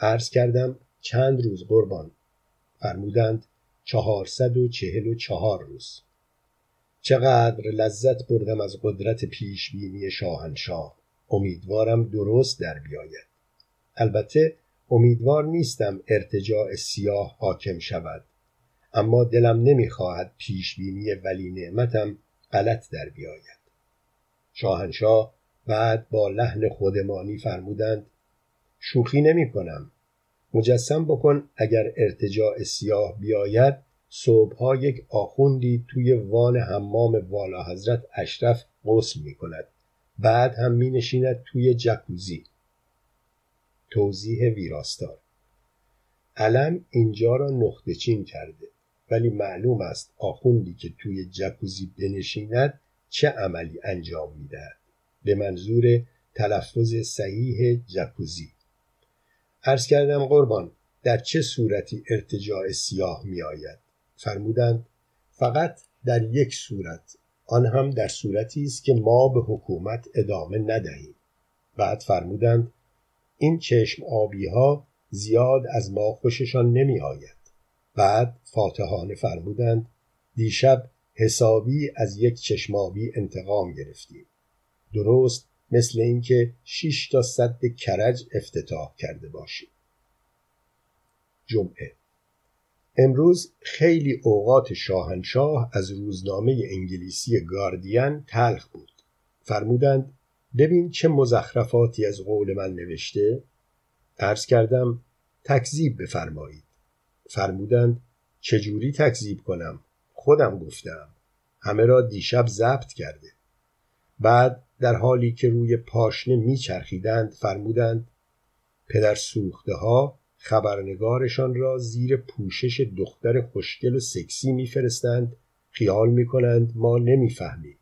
عرض کردم چند روز قربان. فرمودند چهارصد و چهل و چهار روز. چقدر لذت بردم از قدرت پیشبینی شاهنشاه. امیدوارم درست در بیاید. البته امیدوار نیستم ارتجاع سیاه حاکم شود. اما دلم نمی‌خواهد پیشبینی ولی نعمتم غلط در بیاید. شاهنشاه بعد با لحن خودمانی فرمودند شوخی نمی کنم مجسم بکن اگر ارتجاع سیاه بیاید صبحها یک آخوندی توی وان حمام والا حضرت اشرف غسل می کند بعد هم می نشیند توی جکوزی. توضیح ویراستار. علم اینجا را نقطه چین کرده ولی معلوم است آخوندی که توی جکوزی بنشیند چه عملی انجام می‌دهد. به منظور تلفظ صحیح جکوزی. عرض کردم قربان در چه صورتی ارتجاع سیاه می آید فرمودند فقط در یک صورت. آن هم در صورتی است که ما به حکومت ادامه ندهیم. بعد فرمودند این چشم آبی ها زیاد از ما خوششان نمی آید. بعد فاتحانه فرمودند دیشب حسابی از یک چشمابی انتقام گرفتیم. درست مثل اینکه شش تا صد کرج افتتاح کرده باشیم. جمعه امروز خیلی اوقات شاهنشاه از روزنامه انگلیسی گاردین تلخ بود. فرمودند ببین چه مزخرفاتی از قول من نوشته. عرض کردم تکذیب بفرمایید. فرمودند چجوری تکذیب کنم؟ خودم گفتم همه را دیشب ضبط کرده. بعد در حالی که روی پاشنه میچرخیدند فرمودند پدر سوخته ها خبرنگارشان را زیر پوشش دختر خوشگل و سکسی میفرستند خیال می‌کنند ما نمی‌فهمیم.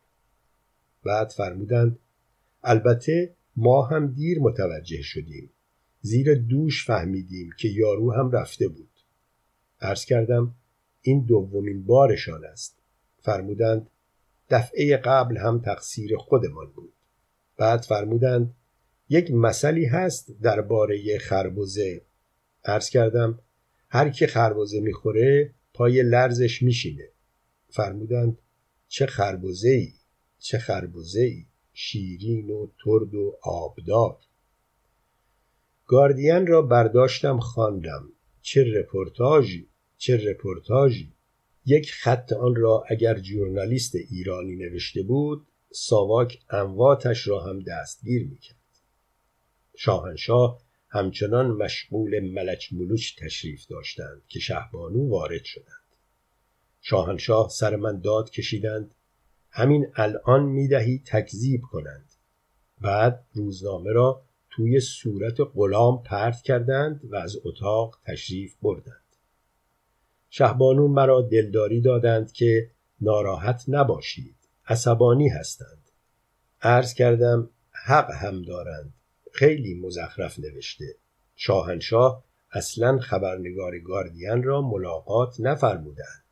بعد فرمودند البته ما هم دیر متوجه شدیم. زیر دوش فهمیدیم که یارو هم رفته بود. عرض کردم این دومین بارشان است. فرمودند دفعه قبل هم تقصیر خودمان بود. بعد فرمودند یک مسئله هست درباره خربزه. عرض کردم هر کی خربزه می‌خوره پای لرزش میشینه. فرمودند چه خربزه ای چه خربزه ای شیرین و ترد و آبدار. گاردین را برداشتم خواندم. چه رپورتاژی چه رپورتاژی. یک خط آن را اگر جورنالیست ایرانی نوشته بود ساواک امواتش را هم دستگیر می‌کرد. شاهنشاه همچنان مشغول ملچ ملوچ تشریف داشتند که شهبانو وارد شدند. شاهنشاه سر من داد کشیدند. همین الان می‌دهی تکذیب کنند. بعد روزنامه را توی صورت غلام پرت کردند و از اتاق تشریف بردند. شهبانو مرا دلداری دادند که ناراحت نباشید. عصبانی هستند. عرض کردم حق هم دارند. خیلی مزخرف نوشته. شاهنشاه اصلا خبرنگار گاردین را ملاقات نفرمودند.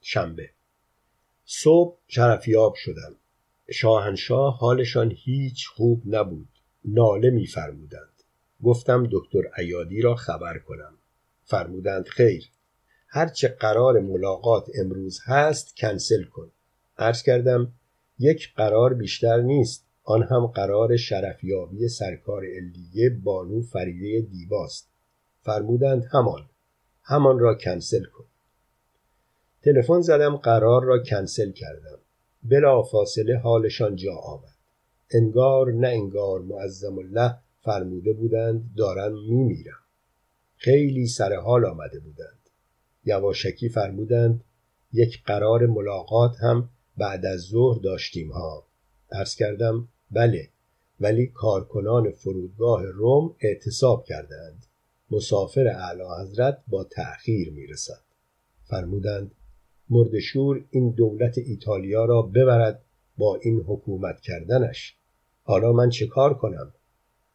شنبه صبح شرفیاب شدم. شاهنشاه حالشان هیچ خوب نبود. ناله میفرمودند. گفتم دکتر ایادی را خبر کنم. فرمودند خیر. هرچه قرار ملاقات امروز هست کنسل کن. عرض کردم یک قرار بیشتر نیست. آن هم قرار شرفیابی سرکار علیه بانو فریده دیباست. فرمودند همان. همان را کنسل کن. تلفن زدم قرار را کنسل کردم. بلا فاصله حالشان جا آمد. انگار نه انگار معظم الله فرموده بودند دارم میمیرم. خیلی سر حال آمده بودند. یواشکی فرمودند یک قرار ملاقات هم بعد از ظهر داشتیم ها. عرض کردم بله ولی کارکنان فرودگاه روم اعتصاب کردند. مسافر اعلی حضرت با تأخیر می‌رسد. فرمودند مردشور این دولت ایتالیا را ببرد با این حکومت کردنش. حالا من چه کار کنم؟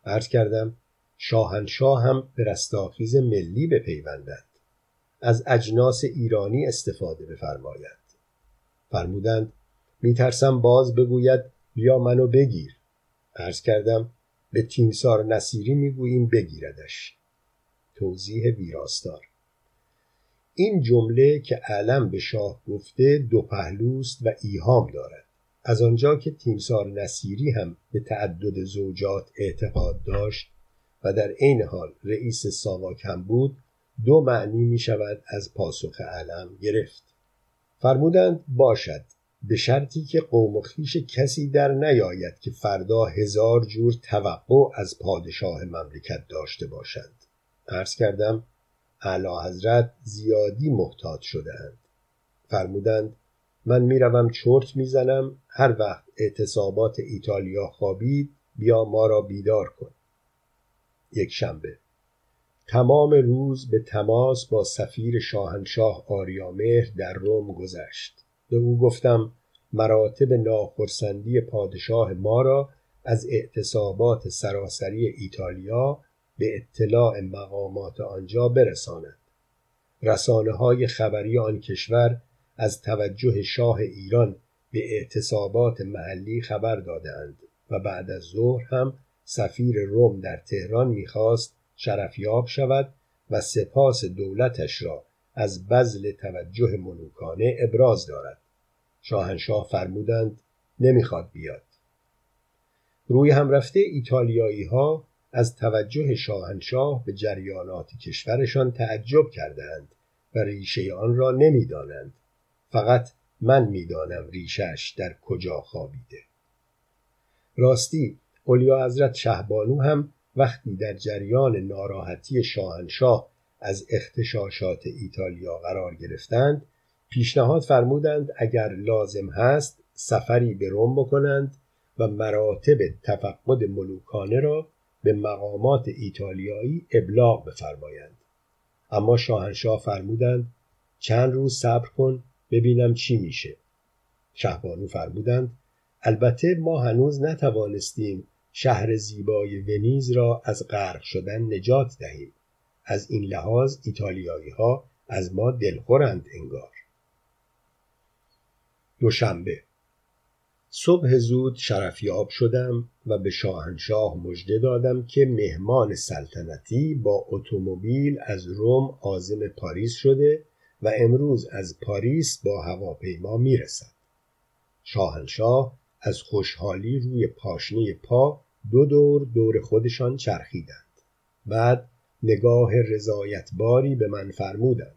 عرض کردم شاهنشاه هم به رستاخیز ملی بپیوندد. از اجناس ایرانی استفاده بفرماید. فرمودند میترسم باز بگوید بیا منو بگیر. عرض کردم به تیمسار نصیری می‌گوییم بگیردش. توضیح ویراستار. این جمله که علم به شاه گفته دو پهلوست و ایهام دارد. از آنجا که تیمسار نصیری هم به تعدد زوجات اعتقاد داشت و در عین حال رئیس ساواک هم بود دو معنی می شود از پاسخ علم گرفت. فرمودند باشد به شرطی که قوم و خیش کسی در نیاید که فردا هزار جور توقع از پادشاه مملکت داشته باشند عرض کردم اعلی حضرت زیادی محتاط شدهاند. فرمودند من می‌روم چرت می‌زنم هر وقت اعتصابات ایتالیا خوابید بیا ما را بیدار کن. یک شنبه. تمام روز به تماس با سفیر شاهنشاه آریامهر در روم گذشت. به او گفتم مراتب ناخرسندی پادشاه ما را از اعتصابات سراسری ایتالیا به اطلاع مقامات آنجا برساند. رسانه های خبری آن کشور از توجه شاه ایران به اعتصابات محلی خبر دادند و بعد از ظهر هم سفیر روم در تهران می‌خواست شرفیاب شود و سپاس دولتش را از بذل توجه ملوکانه ابراز دارد. شاهنشاه فرمودند نمی‌خواد بیاد. روی هم رفته ایتالیایی ها از توجه شاهنشاه به جریانات کشورشان تعجب کردند و ریشه آن را نمی‌دانند. فقط من می‌دانم ریشش در کجا خوابیده. راستی اولیا حضرت شهبانو هم وقتی در جریان ناراحتی شاهنشاه از اختشاشات ایتالیا قرار گرفتند پیشنهاد فرمودند اگر لازم هست سفری به روم بکنند و مراتب تفقد ملوکانه را به مقامات ایتالیایی ابلاغ بفرمایند. اما شاهنشاه فرمودند چند روز صبر کن ببینم چی میشه. شهبانو فرمودند البته ما هنوز نتوانستیم شهر زیبای ونیز را از غرق شدن نجات دهیم. از این لحاظ ایتالیایی ها از ما دلخورند انگار. دوشنبه صبح زود شرفیاب شدم و به شاهنشاه مژده دادم که مهمان سلطنتی با اتومبیل از روم عازم پاریس شده و امروز از پاریس با هواپیما می‌رسد. شاهنشاه از خوشحالی روی پاشنه پا دو دور دور خودشان چرخیدند. بعد نگاه رضایتباری به من فرمودند.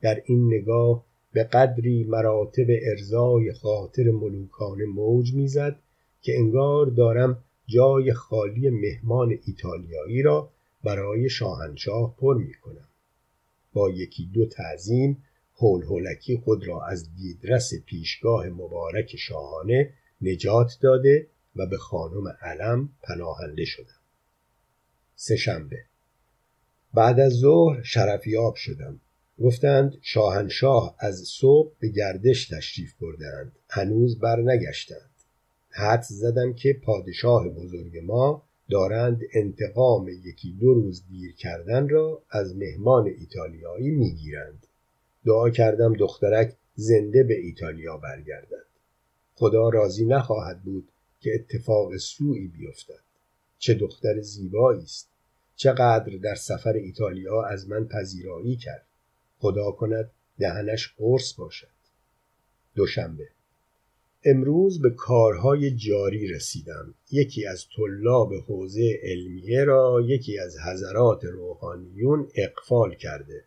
در این نگاه به قدری مراتب ارزای خاطر ملوکانه موج می‌زد که انگار دارم جای خالی مهمان ایتالیایی را برای شاهنشاه پر می کنم. با یکی دو تعظیم هول هولکی خود را از دیدرس پیشگاه مبارک شاهانه نجات داده و به خانم علم پناهنده شدم. سه شنبه بعد از ظهر شرفیاب شدم گفتند شاهنشاه از صبح به گردش تشریف بردند. هنوز برنگشتند. حد زدم که پادشاه بزرگ ما دارند انتقام یکی دو روز دیر کردن را از مهمان ایتالیایی می‌گیرند. دعا کردم دخترک زنده به ایتالیا برگردد. خدا راضی نخواهد بود که اتفاق سوئی بیفتد. چه دختر زیبایی است. چقدر در سفر ایتالیا از من پذیرایی کرد. خدا کند دهنش قرص باشد. دوشنبه. امروز به کارهای جاری رسیدم. یکی از طلاب حوزه علمیه را یکی از حضرات روحانیون اقفال کرده.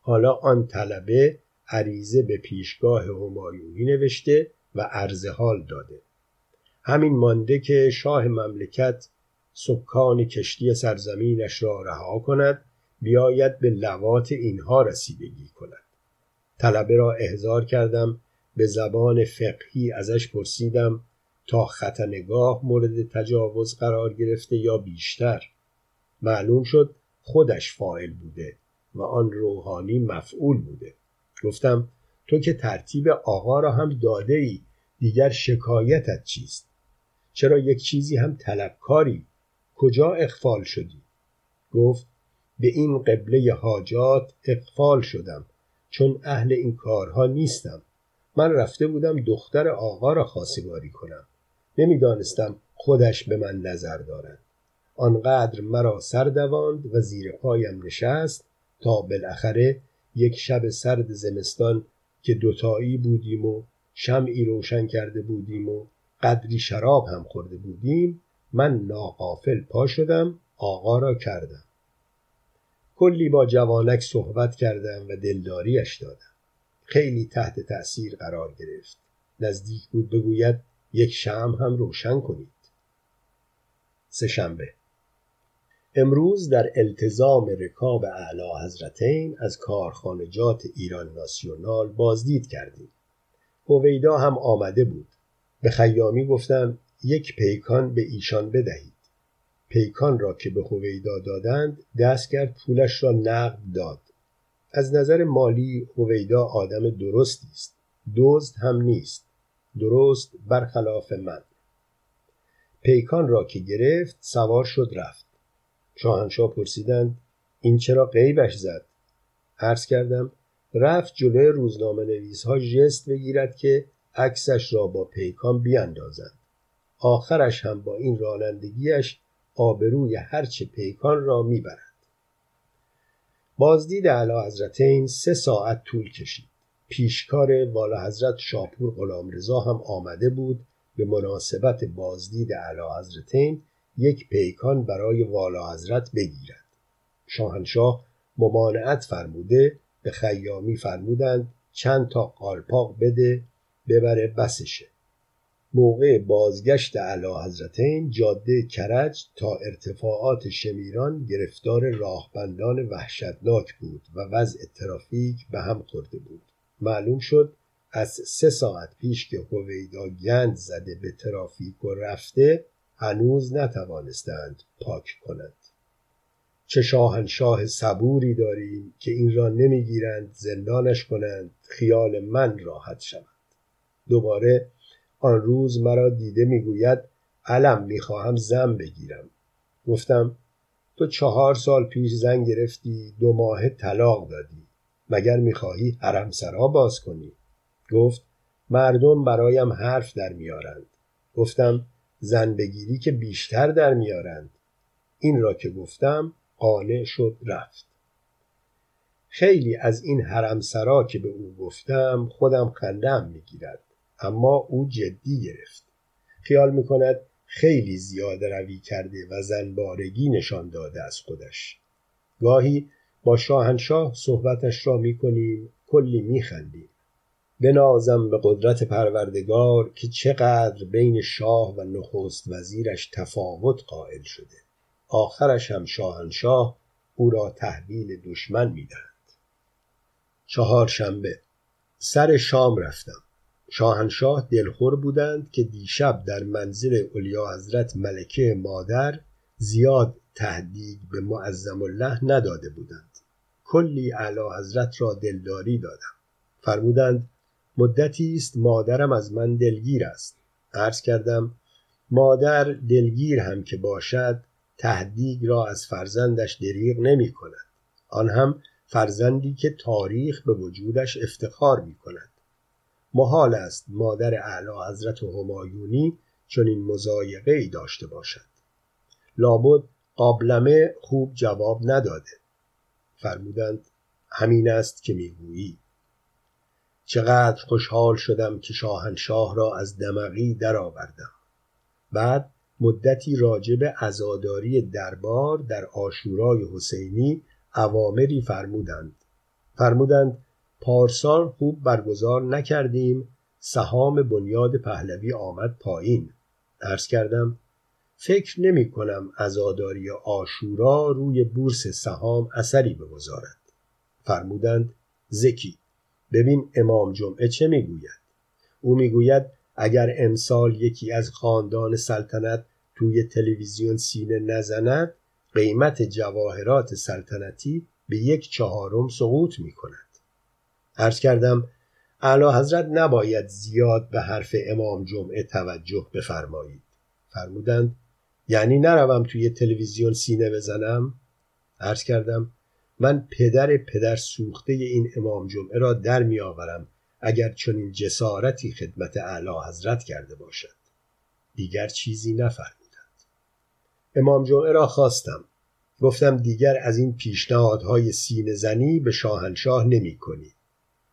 حالا آن طلبه عریضه به پیشگاه همایونی نوشته و عرض حال داده. همین مانده که شاه مملکت سکان کشتی سرزمینش را رها کند بیاید به لوات اینها رسیدگی کند. طلبه را احضار کردم به زبان فقهی ازش پرسیدم تا ختنگاه مورد تجاوز قرار گرفته یا بیشتر. معلوم شد خودش فاعل بوده و آن روحانی مفعول بوده. گفتم تو که ترتیب آقا را هم داده ای دیگر شکایتت چیست؟ چرا یک چیزی هم طلبکاری؟ کجا اخفال شدی؟ گفت به این قبله حاجات اقفال شدم چون اهل این کارها نیستم. من رفته بودم دختر آقا را خواستگاری کنم. نمی‌دانستم خودش به من نظر دارد. آنقدر مرا سر دواند و زیر پایم نشست تا بالاخره یک شب سرد زمستان که دوتایی بودیم و شمعی روشن کرده بودیم و قدری شراب هم خورده بودیم من ناقافل پا شدم آقا را کردم. کلی با جوانک صحبت کردم و دلداریش دادم. خیلی تحت تأثیر قرار گرفت. نزدیک بود بگوید یک شم هم روشن کنید. سهشنبه امروز در التزام رکاب اعلی حضرتین از کارخانجات ایران ناسیونال بازدید کردیم. هویدا هم آمده بود. به خیامی گفتم یک پیکان به ایشان بدهید. پیکان را که به هویدا دادند دست کرد پولش را نقد داد. از نظر مالی هویدا آدم درستی است. دزد هم نیست. درست برخلاف من. پیکان را که گرفت سوار شد رفت. شاهنشاه پرسیدند این چرا غیبش زد؟ عرض کردم رفت جلوی روزنامه نویس ها جست بگیرد که عکسش را با پیکان بیاندازند آخرش هم با این رانندگیش آبروی هرچه پیکان را می‌برد. بازدید اعلی حضرتین سه ساعت طول کشید. پیشکار والا حضرت شاپور غلامرضا هم آمده بود به مناسبت بازدید اعلی حضرتین یک پیکان برای والا حضرت بگیرد. شاهنشاه ممانعت فرموده به خیامی فرمودند چند تا قالپاق بده ببره بسشه. موقع بازگشت اعلی حضرتین جاده کرج تا ارتفاعات شمیران گرفتار راهبندان وحشتناک بود و وضع ترافیک به هم خورده بود. معلوم شد از سه ساعت پیش که هویدا گند زده به ترافیک و رفته هنوز نتوانستند پاک کنند. چه شاهنشاه صبوری داریم که این را نمی‌گیرند زندانش کنند خیال من راحت شود. دوباره آن روز مرا دیده می‌گوید علم می‌خواهم زن بگیرم. گفتم تو چهار سال پیش زن گرفتی دو ماه طلاق دادی. مگر می‌خواهی حرم سرا باز کنی؟ گفت مردم برایم حرف در میارند. گفتم زن بگیری که بیشتر در میارند. این را که گفتم قانع شد رفت. خیلی از این حرم سرا که به او گفتم خودم خندم می‌گیرد. اما او جدی گرفت. خیال می‌کند خیلی زیاده روی کرده و زنبارگی نشان داده از خودش. گاهی با شاهنشاه صحبتش را می‌کنیم کلی میخندیم. بنازم به قدرت پروردگار که چقدر بین شاه و نخست وزیرش تفاوت قائل شده. آخرش هم شاهنشاه او را تحویل دشمن می‌دهد. چهارشنبه. سر شام رفتم. شاهنشاه دلخور بودند که دیشب در منزل علیا حضرت ملکه مادر زیاد تهدید به معظم الله نداده بودند. کلی اعلی حضرت را دلداری دادم. فرمودند مدتی است مادرم از من دلگیر است. عرض کردم مادر دلگیر هم که باشد تهدیگ را از فرزندش دریغ نمی کند. آن هم فرزندی که تاریخ به وجودش افتخار می کند. محال است مادر اعلی حضرت همایونی چنین مزایقه ای داشته باشد. لابد قابلمه خوب جواب نداده. فرمودند همین است که می‌گویی. چقدر خوشحال شدم که شاهنشاه را از دمقی درآوردم. بعد مدتی راجب عزاداری دربار در آشورای حسینی اوامری فرمودند. فرمودند پارسال خوب برگزار نکردیم. سهام بنیاد پهلوی آمد پایین. عرض کردم فکر نمی کنم ازاداری آشورا روی بورس سهام اثری بگذارد. فرمودند زکی ببین امام جمعه چه می‌گوید. او می‌گوید اگر امسال یکی از خاندان سلطنت توی تلویزیون سینه نزند قیمت جواهرات سلطنتی به یک چهارم سقوط می کند عرض کردم اعلی حضرت نباید زیاد به حرف امام جمعه توجه بفرمایید. فرمودند یعنی نروم توی تلویزیون سینه بزنم؟ عرض کردم من پدر پدر سوخته این امام جمعه را در میآورم اگر چنین جسارتی خدمت اعلی حضرت کرده باشد. دیگر چیزی نفرمودند. امام جمعه را خواستم. گفتم دیگر از این پیشنهادهای سینه زنی به شاهنشاه نمی کنی.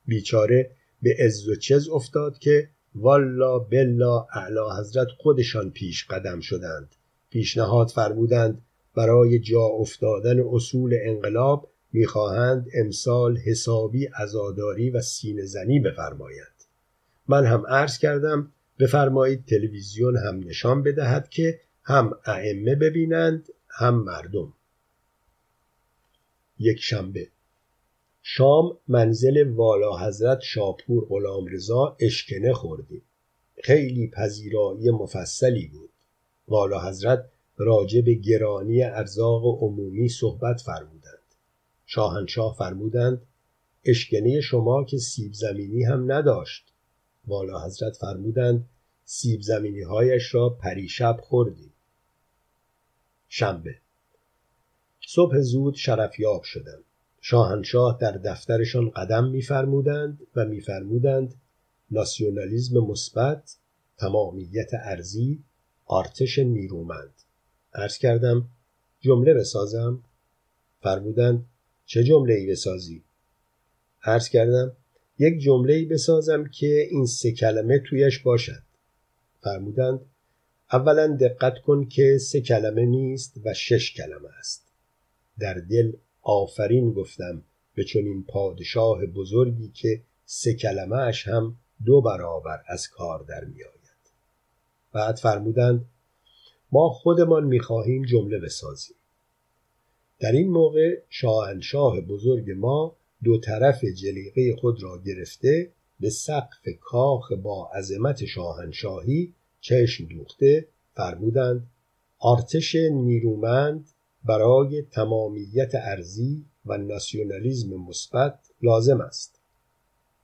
بیچاره به عز و چز افتاد که والا بلا اعلی حضرت خودشان پیش قدم شدند. پیشنهاد فرمودند برای جا افتادن اصول انقلاب می‌خواهند امسال حسابی عزاداری و سینه زنی بفرمایند. من هم عرض کردم بفرمایید تلویزیون هم نشان بدهد که هم ائمه ببینند هم مردم. یک شنبه. شام منزل والا حضرت شاپور غلام رضا اشکنه خوردیم خیلی پذیرایی مفصلی بود. والا حضرت راجع به گرانی ارزاق عمومی صحبت فرمودند. شاهنشاه فرمودند اشکنه شما که سیب زمینی هم نداشت. والا حضرت فرمودند سیب زمینی هایش را پریشب خوردیم. شنبه. صبح زود شرفیاب شدم. شاهنشاه در دفترشان قدم میفرمودند و میفرمودند ناسیونالیزم مثبت تمامیت ارزی آرتش نیرومند. عرض کردم جمله بسازم؟ فرمودند چه جمله ای بسازی؟ عرض کردم یک جمله ای بسازم که این سه کلمه تویش باشد. فرمودند اولا دقت کن که سه کلمه نیست و شش کلمه است. در دل آفرین گفتم به چنین پادشاه بزرگی که سه کلمه هم دو برابر از کار در می آید. بعد فرمودند ما خودمان می‌خواهیم جمله بسازیم در این موقع شاهنشاه بزرگ ما دو طرف جلیقه خود را گرفته به سقف کاخ با عظمت شاهنشاهی چشم دوخته فرمودند آرتش نیرومند برای تمامیت ارزی و ناسیونالیزم مثبت لازم است.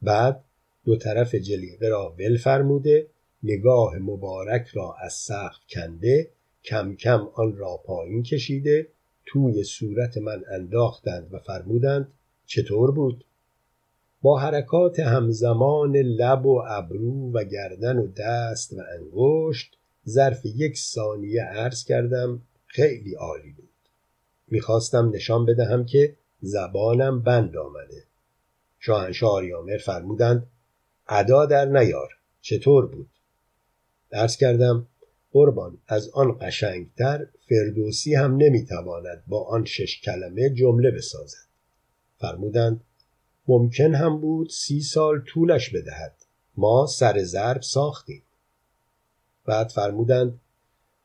بعد دو طرف جلیقه را ول فرموده نگاه مبارک را از سقف کنده کم کم آن را پایین کشیده توی صورت من انداختند و فرمودند چطور بود؟ با حرکات همزمان لب و ابرو و گردن و دست و انگشت ظرف یک ثانیه عرض کردم خیلی عالی بود. می‌خواستم نشان بدهم که زبانم بند آمده. شاهنشاه آریامر فرمودند ادا در نیار چطور بود؟ درس کردم قربان از آن قشنگتر فردوسی هم نمی‌تواند با آن شش کلمه جمله بسازد. فرمودند ممکن هم بود سی سال طولش بدهد ما سر ضرب ساختیم. بعد فرمودند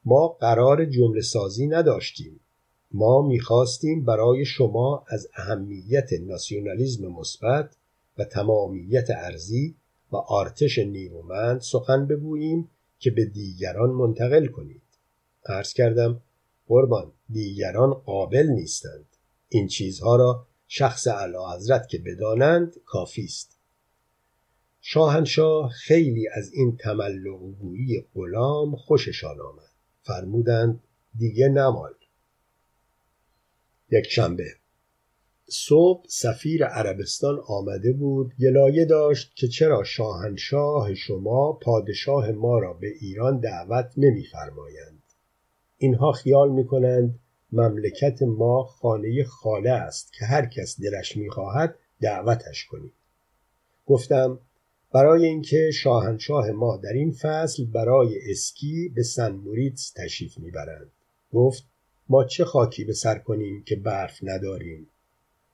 ما قرار جمله سازی نداشتیم. ما می‌خواستیم برای شما از اهمیت ناسیونالیزم مثبت و تمامیت ارزی و آرتش نیرومند سخن بگوییم که به دیگران منتقل کنید. عرض کردم قربان دیگران قابل نیستند. این چیزها را شخص اعلی حضرت که بدانند کافی است. شاهنشاه خیلی از این تملق گویی غلام خوششان آمد. فرمودند دیگه نمال یک شنبه. صبح سفیر عربستان آمده بود گلایه داشت که چرا شاهنشاه شما پادشاه ما را به ایران دعوت نمیفرمایند. اینها خیال می‌کنند مملکت ما خانه خاله است که هر کس دلش می‌خواهد دعوتش کنید گفتم برای اینکه شاهنشاه ما در این فصل برای اسکی به سن موریتس تشریف می‌برند. گفت ما چه خاکی به سر کنیم که برف نداریم؟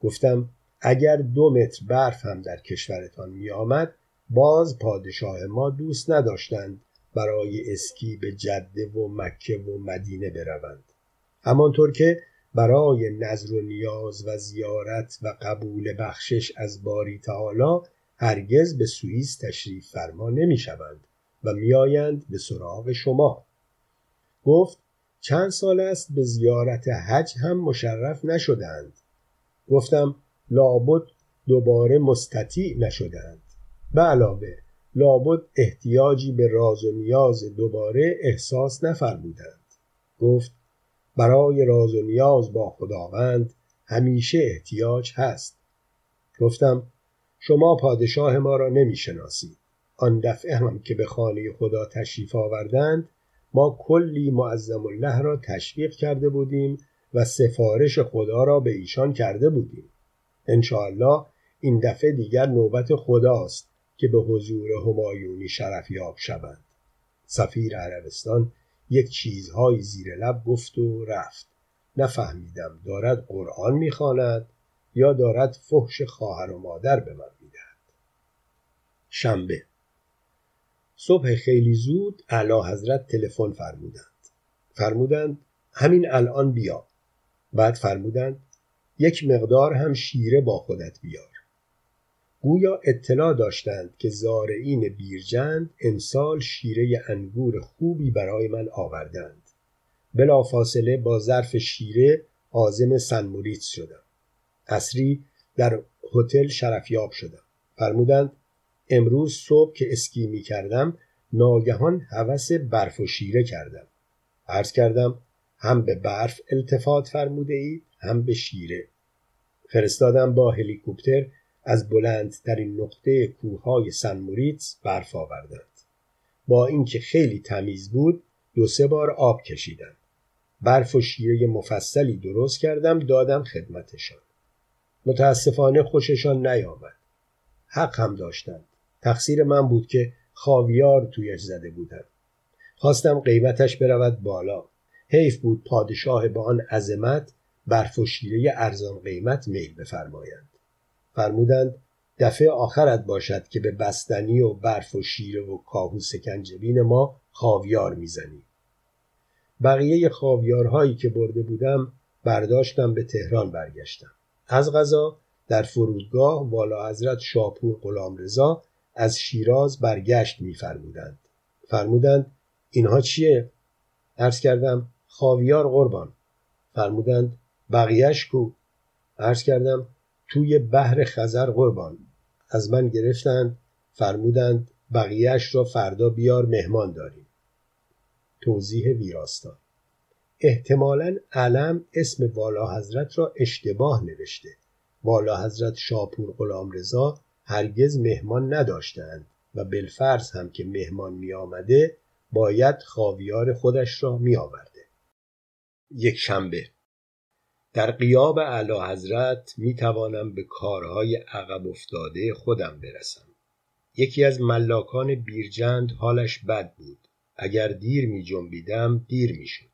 گفتم اگر دو متر برف هم در کشورتان می آمد باز پادشاه ما دوست نداشتند برای اسکی به جده و مکه و مدینه بروند. همانطور که برای نظر و نیاز و زیارت و قبول بخشش از باری تعالی هرگز به سوئیس تشریف فرما نمی شوند و میآیند به سراغ شما. گفت چند سال است به زیارت حج هم مشرف نشدند. گفتم لابد دوباره مستطیع نشدند. به علاوه لابد احتیاجی به راز و نیاز دوباره احساس نفرمودند. گفت برای راز و نیاز با خداوند همیشه احتیاج هست. گفتم شما پادشاه ما را نمی‌شناسید. آن دفعه هم که به خانه خدا تشریف آوردند ما کلی معظم الله را تشویق کرده بودیم و سفارش خدا را به ایشان کرده بودیم. انشاءالله این دفعه دیگر نوبت خداست که به حضور همایونی شرفیاب شوند. سفیر عربستان یک چیزهایی زیر لب گفت و رفت. نفهمیدم دارد قرآن می‌خواند یا دارد فحش خواهر و مادر به من می‌دهد. شنبه صبح خیلی زود اعلی حضرت تلفن فرمودند. فرمودند همین الان بیا. بعد فرمودند یک مقدار هم شیره با خودت بیار. گویا اطلاع داشتند که زارعین بیرجند امسال شیره انگور خوبی برای من آوردند. بلافاصله با ظرف شیره عازم سنموریت شدم. اصری در هتل شرفیاب شدم. فرمودند امروز صبح که اسکی می کردم ناگهان هوس برف و شیره کردم. عرض کردم هم به برف التفات فرموده اید هم به شیره. فرستادم با هلیکوپتر از بلندترین نقطه کوههای سن موریتس برف آوردند. با اینکه خیلی تمیز بود دو سه بار آب کشیدم. برف و شیره مفصلی درست کردم دادم خدمتشان. متاسفانه خوششان نیامد. حق هم داشتند. تقصیر من بود که خاویار تویش زده بودم خواستم قیمتش برود بالا. حیف بود پادشاه با آن عظمت برف و شیره ارزان قیمت میل بفرمایند. فرمودند دفعه آخرت باشد که به بستنی و برف و شیره و کاهو سکنجبین ما خاویار می‌زنی بقیه خاویارهایی که برده بودم برداشتم به تهران برگشتم. از غذا در فرودگاه والا حضرت شاپور غلامرضا از شیراز برگشت میفرمودند. فرمودند اینها چیه؟ عرض کردم خاویار قربان. فرمودند بقیهش کو؟ عرض کردم توی بحر خزر قربان. از من گرفتند فرمودند بقیهش را فردا بیار مهمان داریم. توضیح ویراستان. احتمالا علم اسم والا حضرت را اشتباه نوشته. والا حضرت شاپور غلام رضا هرگز مهمان نداشتند و بالفرض هم که مهمان می آمده باید خاویار خودش را می آورده. یک شنبه در قیاب اعلی حضرت می توانم به کارهای عقب افتاده خودم برسم. یکی از ملاکان بیرجند حالش بد بود. اگر دیر می جنبیدم دیر می شد.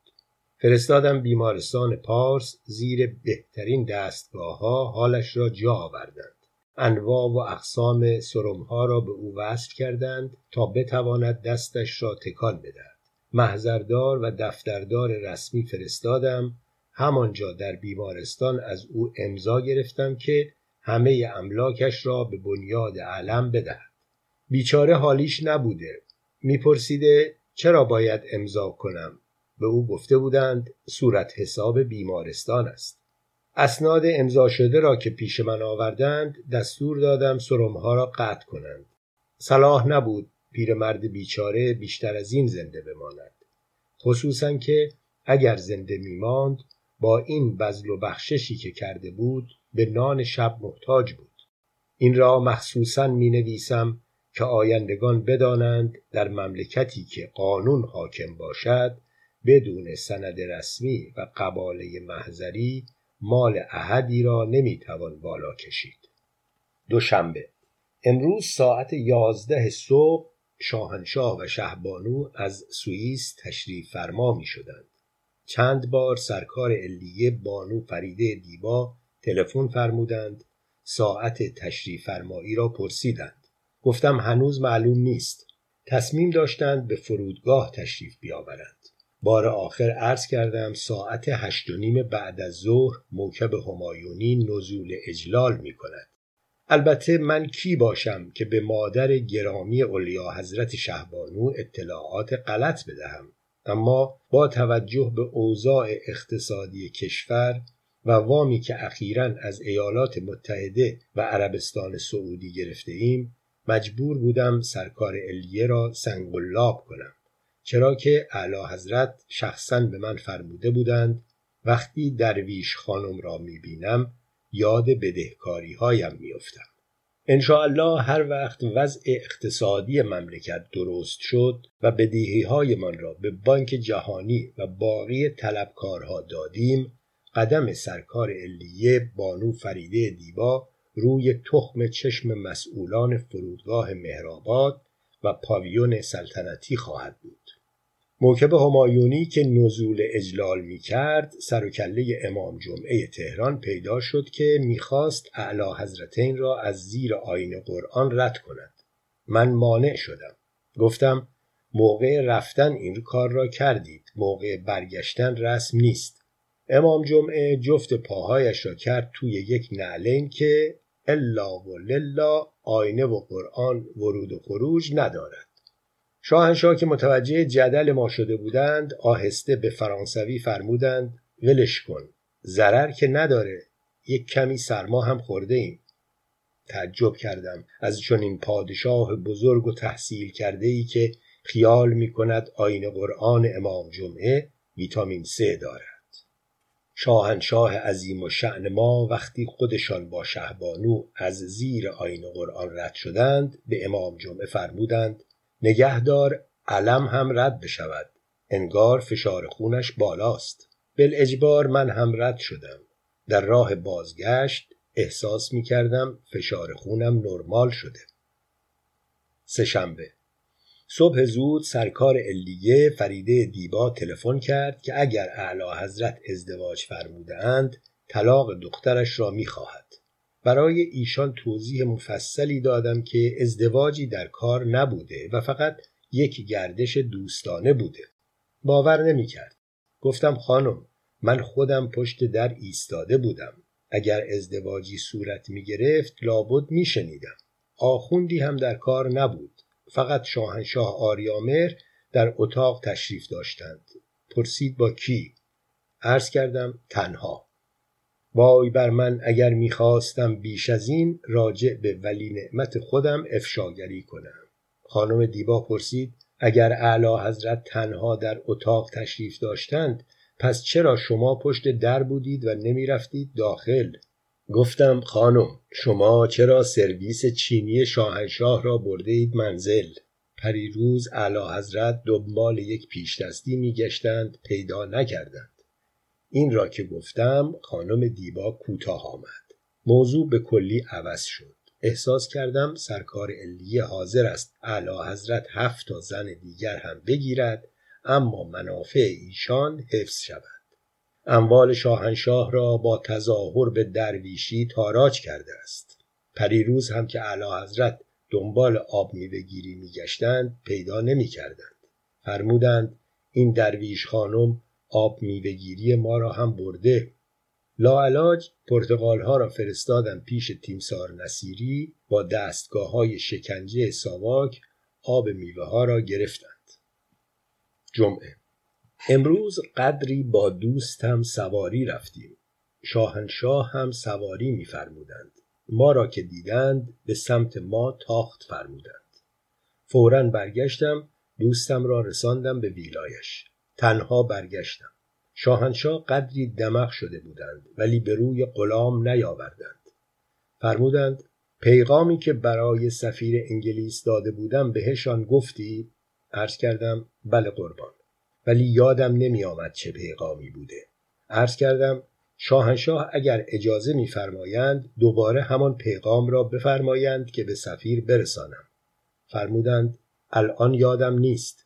فرستادم بیمارستان پارس زیر بهترین دستگاه ها حالش را جا آوردند. انواع و اقسام سرمها را به او وصل کردند تا بتواند دستش را تکان بدهد. محضردار و دفتردار رسمی فرستادم. همانجا در بیمارستان از او امضا گرفتم که همه املاکش را به بنیاد علم بدهد. بیچاره حالیش نبوده. میپرسیده چرا باید امضا کنم؟ به او گفته بودند صورت حساب بیمارستان است. اسناد امضا شده را که پیش من آوردند دستور دادم سرمها را قطع کنند. صلاح نبود پیرمرد بیچاره بیشتر از این زنده بماند. خصوصا که اگر زنده میماند با این بزل و بخششی که کرده بود به نان شب محتاج بود. این را مخصوصا می نویسم که آیندگان بدانند در مملکتی که قانون حاکم باشد بدون سند رسمی و قباله محضری مال احدی را نمی‌توان بالا کشید. دوشنبه. امروز ساعت یازده صبح شاهنشاه و شهبانو از سوئیس تشریف فرما می شدند. چند بار سرکار علیه بانو فریده دیبا تلفن فرمودند. ساعت تشریف فرمایی را پرسیدند. گفتم هنوز معلوم نیست. تصمیم داشتند به فرودگاه تشریف بیاورند. بار آخر عرض کردم ساعت هشت و نیم بعد از ظهر موکب همایونی نزول اجلال می کند. البته من کی باشم که به مادر گرامی اولیا حضرت شهبانو اطلاعات غلط بدهم اما با توجه به اوضاع اقتصادی کشور و وامی که اخیرا از ایالات متحده و عربستان سعودی گرفته ایم مجبور بودم سرکار الیه را سنگلاب کنم چرا که اعلی حضرت شخصا به من فرموده بودند وقتی درویش خانم را می‌بینم یاد بدهکاری هایم میافتم. الله هر وقت وضع اقتصادی مملکت درست شد و بدهی هایمان را به بانک جهانی و باقی طلبکارها دادیم قدم سرکار علیه بانو فریده دیبا روی تخم چشم مسئولان فرودگاه مهرآباد و پاویون سلطنتی خواهد بود. موکب همایونی که نزول اجلال می کرد سر و کله امام جمعه تهران پیدا شد که می‌خواست اعلی حضرتین را از زیر آین قرآن رد کند. من مانع شدم. گفتم موقع رفتن این کار را کردید. موقع برگشتن رسم نیست. امام جمعه جفت پاهایش را کرد توی یک نعلین که الا و للا آینه و قرآن ورود و خروج ندارد. شاهنشاه که متوجه جدل ما شده بودند آهسته به فرانسوی فرمودند ولش کن ضرر که نداره یک کمی سرما هم خورده ایم تعجب کردم از چنین پادشاه بزرگ و تحصیل کرده ای که خیال می کند آین قرآن امام جمعه ویتامین C دارد. شاهنشاه عظیم و شعن ما وقتی خودشان با شهبانو از زیر آین قرآن رد شدند به امام جمعه فرمودند نگهدار علم هم رد بشود. انگار فشار خونش بالاست. بالاجبار من هم رد شدم. در راه بازگشت احساس می کردم فشار خونم نرمال شده. سهشنبه صبح زود سرکار علیه فریده دیبا تلفن کرد که اگر اعلی حضرت ازدواج فرموده اند طلاق دخترش را می‌خواهد. برای ایشان توضیح مفصلی دادم که ازدواجی در کار نبوده و فقط یک گردش دوستانه بوده. باور نمی‌کرد. گفتم خانم من خودم پشت در ایستاده بودم. اگر ازدواجی صورت می گرفت لابد می شنیدم آخوندی هم در کار نبود. فقط شاهنشاه آریامر در اتاق تشریف داشتند. پرسید با کی؟ عرض کردم تنها. وای بر من اگر می‌خواستم بیش از این راجع به ولی نعمت خودم افشاگری کنم. خانم دیبا پرسید اگر اعلی حضرت تنها در اتاق تشریف داشتند پس چرا شما پشت در بودید و نمی‌رفتید داخل؟ گفتم خانم شما چرا سرویس چینی شاهنشاه را برده اید منزل؟ پریروز اعلی حضرت دنبال یک پیشدستی میگشتند پیدا نکردند. این را که گفتم خانم دیبا کوتاه آمد. موضوع به کلی عوض شد. احساس کردم سرکار علیه حاضر است اعلی حضرت هفت تا زن دیگر هم بگیرد اما منافع ایشان حفظ شود. اموال شاهنشاه را با تظاهر به درویشی تاراج کرده است. پریروز هم که اعلی حضرت دنبال آب میوهگیری میگشتند پیدا نمی‌کردند. فرمودند این درویش خانم آب میوهگیری ما را هم برده. لاعلاج پرتغال ها را فرستادم پیش تیمسار نصیری با دستگاه های شکنجه ساواک آب میوه ها را گرفتند. جمعه. امروز قدری با دوستم سواری رفتیم. شاهنشاه هم سواری میفرمودند. ما را که دیدند به سمت ما تاخت فرمودند. فورا برگشتم دوستم را رساندم به ویلایش. تنها برگشتم. شاهنشاه قدری دمق شده بودند ولی به روی غلام نیاوردند. فرمودند پیغامی که برای سفیر انگلیس داده بودم بهشان گفتی؟ عرض کردم بله قربان. ولی یادم نمی آمد چه پیغامی بوده. عرض کردم شاهنشاه اگر اجازه میفرمایند دوباره همان پیغام را بفرمایند که به سفیر برسانم. فرمودند الان یادم نیست.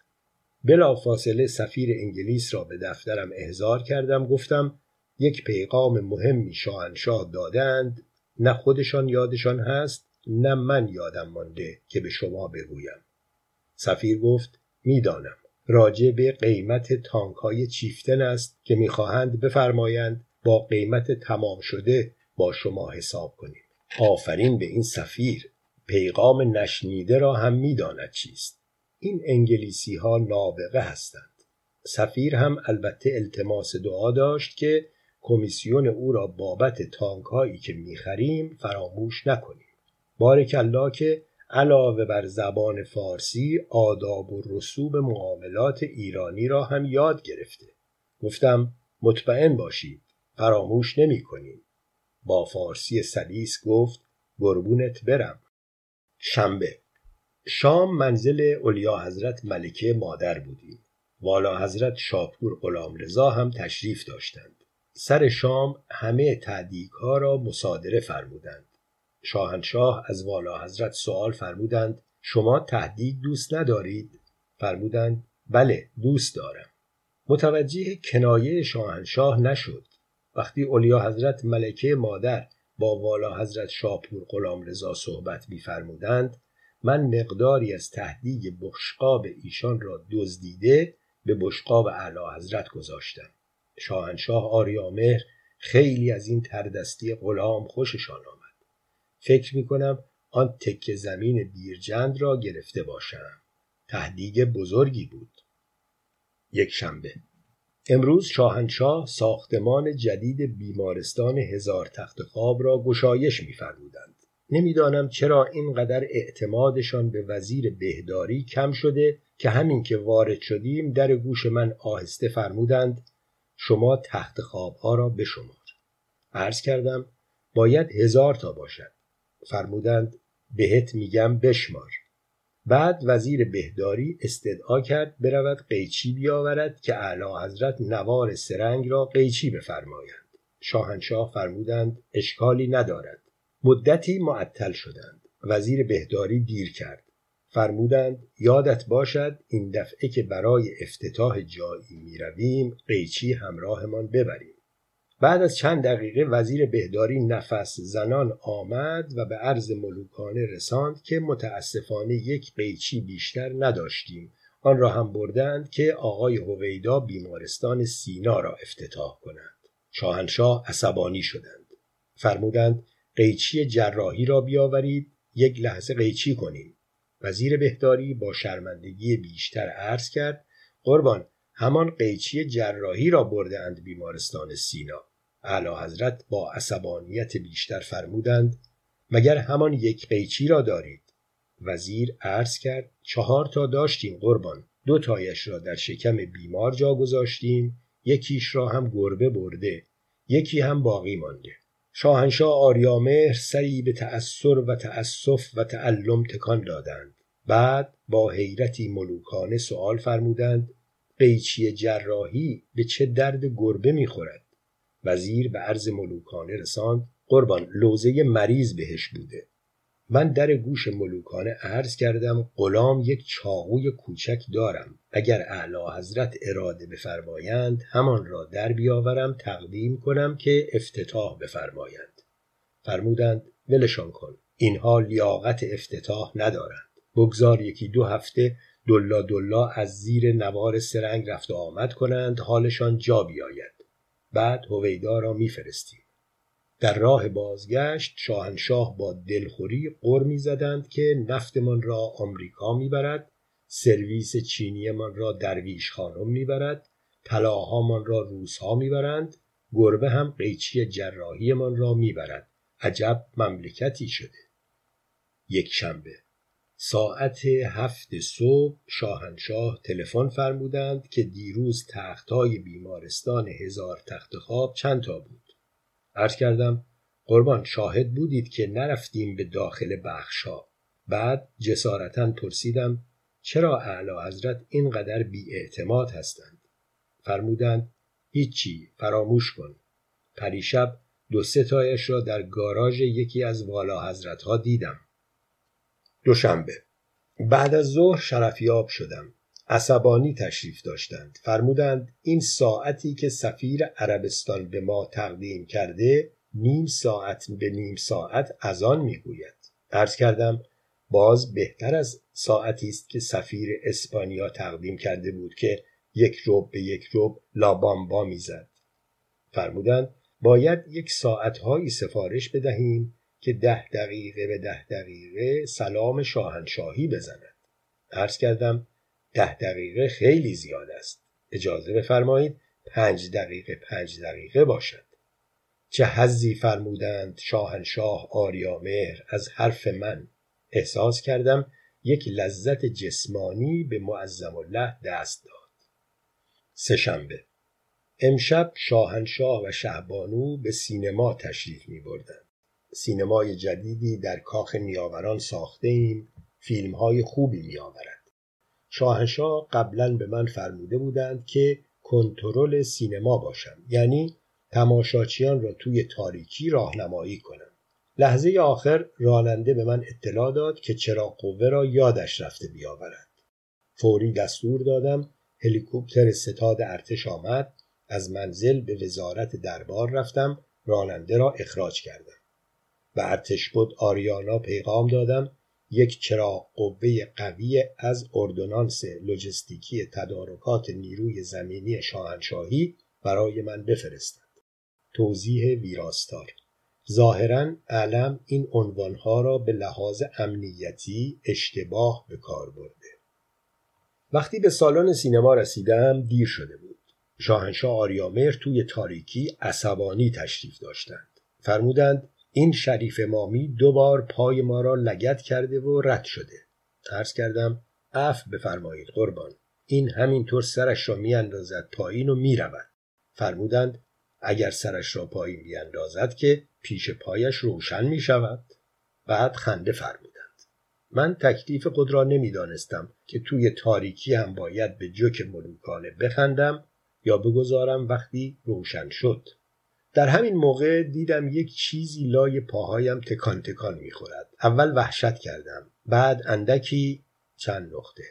بلا فاصله سفیر انگلیس را به دفترم احضار کردم گفتم یک پیغام مهمی شاهنشاه دادند نه خودشان یادشان هست نه من یادم مانده که به شما بگویم. سفیر گفت می‌دانم. راجع به قیمت تانک های چیفتن است که می‌خواهند بفرمایند با قیمت تمام شده با شما حساب کنیم. آفرین به این سفیر. پیغام نشنیده را هم می‌داند چیست. این انگلیسی ها نابغه هستند. سفیر هم البته التماس دعا داشت که کمیسیون او را بابت تانک هایی که می‌خریم فراموش نکنیم. بارک الله که علاوه بر زبان فارسی آداب و رسوب معاملات ایرانی را هم یاد گرفته. گفتم مطمئن باشید فراموش نمی کنیم. با فارسی سلیس گفت گربونت برم. شنبه. شام منزل اولیا حضرت ملکه مادر بودیم والا حضرت شاپور غلام رضا هم تشریف داشتند. سر شام همه تعدیق ها را مصادره فرمودند. شاهنشاه از والا حضرت سوال فرمودند شما تهدیگ دوست ندارید؟ فرمودند بله دوست دارم. متوجه کنایه شاهنشاه نشد. وقتی اولیا حضرت ملکه مادر با والا حضرت شاپور غلام رضا صحبت میفرمودند من مقداری از تهدیگ بشقاب ایشان را دزدیده به بشقاب اعلی حضرت گذاشتم. شاهنشاه آریامهر خیلی از این تردستی غلام خوششان آمد. فکر می کنم آن تکه زمین بیرجند را گرفته باشم. تهدیگ بزرگی بود. یک شنبه. امروز شاهنشاه ساختمان جدید بیمارستان هزار تخت خواب را گشایش میفرمودند. نمی‌دانم چرا اینقدر اعتمادشان به وزیر بهداری کم شده که همین که وارد شدیم در گوش من آهسته فرمودند شما تخت خوابها را بشمار. عرض کردم باید هزار تا باشد. فرمودند بهت میگم بشمار. بعد وزیر بهداری استدعا کرد برود قیچی بیاورد که اعلی حضرت نوار سرنگ را قیچی بفرمایند. شاهنشاه فرمودند اشکالی ندارد. مدتی معطل شدند. وزیر بهداری دیر کرد. فرمودند یادت باشد این دفعه که برای افتتاح جایی می رویم قیچی همراهمان ببریم. بعد از چند دقیقه وزیر بهداری نفس زنان آمد و به عرض ملوکانه رساند که متاسفانه یک قیچی بیشتر نداشتیم. آن را هم بردند که آقای هویدا بیمارستان سینا را افتتاح کنند. شاهنشاه عصبانی شدند. فرمودند قیچی جراحی را بیاورید یک لحظه قیچی کنیم وزیر بهداری با شرمندگی بیشتر عرض کرد قربان همان قیچی جراحی را برده اند بیمارستان سینا. اعلی حضرت با عصبانیت بیشتر فرمودند مگر همان یک قیچی را دارید؟ وزیر عرض کرد چهار تا داشتیم قربان. دو تایش را در شکم بیمار جا گذاشتیم یکیش را هم گربه برده یکی هم باقی مانده. شاهنشاه آریامهر سری به تأثر و تأسف و تعلم تکان دادند. بعد با حیرتی ملوکانه سوال فرمودند قیچی جراحی به چه درد گربه می‌خورد؟ وزیر به عرض ملوکانه رساند قربان لوزه مریض بهش بوده. من در گوش ملوکانه عرض کردم غلام یک چاقوی کوچک دارم. اگر اعلی حضرت اراده بفرمایند همان را در بیاورم تقدیم کنم که افتتاح بفرمایند. فرمودند ولشان کن. اینها لیاقت افتتاح ندارند. بگذار یکی دو هفته دلا دلا از زیر نوار سرنگ رفت و آمد کنند حالشان جا بیاید. بعد هویدا را میفرستیم. در راه بازگشت شاهنشاه با دلخوری قر می‌زدند که نفتمان را آمریکا می‌برد سرویس چینیمان را درویش خانم می‌برد طلاهامان را روسها می‌برند گربه هم قیچی جراحیمان را می‌برد. عجب مملکتی شده. یک شنبه. ساعت هفت صبح شاهنشاه تلفن فرمودند که دیروز تختهای بیمارستان هزار تخت خواب چند تا بود؟ عرض کردم قربان شاهد بودید که نرفتیم به داخل بخشها. بعد جسارتا پرسیدم چرا اعلی حضرت اینقدر بیاعتماد هستند؟ فرمودند هیچی فراموش کن. پریشب دو سه تایش را در گاراژ یکی از والا حضرت ها دیدم. دوشنبه. بعد از ظهر شرفیاب شدم. عصبانی تشریف داشتند. فرمودند این ساعتی که سفیر عربستان به ما تقدیم کرده نیم ساعت به نیم ساعت از آن می‌گوید. عرض کردم باز بهتر از ساعتی است که سفیر اسپانیا تقدیم کرده بود که یک روب به یک روب لابامبا می‌زد. فرمودند باید یک ساعتهایی سفارش بدهیم که ده دقیقه به ده دقیقه سلام شاهنشاهی بزند. عرض کردم ده دقیقه خیلی زیاد است. اجازه بفرمایید پنج دقیقه پنج دقیقه باشد. چه حزی فرمودند شاهنشاه آریامهر از حرف من؟ احساس کردم یک لذت جسمانی به معظم الله دست داد. سهشنبه امشب شاهنشاه و شهبانو به سینما تشریف می بردن. سینمای جدیدی در کاخ نیاوران ساخته ایم فیلم های خوبی می آورد. شاهنشاه قبلا به من فرموده بودند که کنترل سینما باشم یعنی تماشاچیان را توی تاریکی راهنمایی کنم. لحظه آخر راننده به من اطلاع داد که چرا قوه را یادش رفته بیاورد. فوری دستور دادم هلیکوپتر ستاد ارتش آمد از منزل به وزارت دربار رفتم راننده را اخراج کردم. و ارتش بود آریانا پیغام دادم یک چراغ قوه قوی از اردونانس لوجستیکی تدارکات نیروی زمینی شاهنشاهی برای من بفرستند توضیح ویراستار. ظاهرا علم این عنوانها را به لحاظ امنیتی اشتباه به کار برده. وقتی به سالن سینما رسیدم دیر شده بود. شاهنشاه آریامر توی تاریکی عصبانی تشریف داشتند. فرمودند این شریف مامی دو بار پای ما را لگت کرده و رد شده. عرض کردم اف بفرمایید قربان. این همینطور سرش را میاندازد پایین و می‌رود. فرمودند اگر سرش را پایین بیاندازد که پیش پایش روشن می شود بعد خنده فرمودند. من تکلیف خود را نمی‌دانستم که توی تاریکی هم باید به جوک ملوکانه بخندم یا بگذارم وقتی روشن شد. در همین موقع دیدم یک چیزی لای پاهایم تکان تکان می‌خورد. اول وحشت کردم بعد اندکی چند نقطه.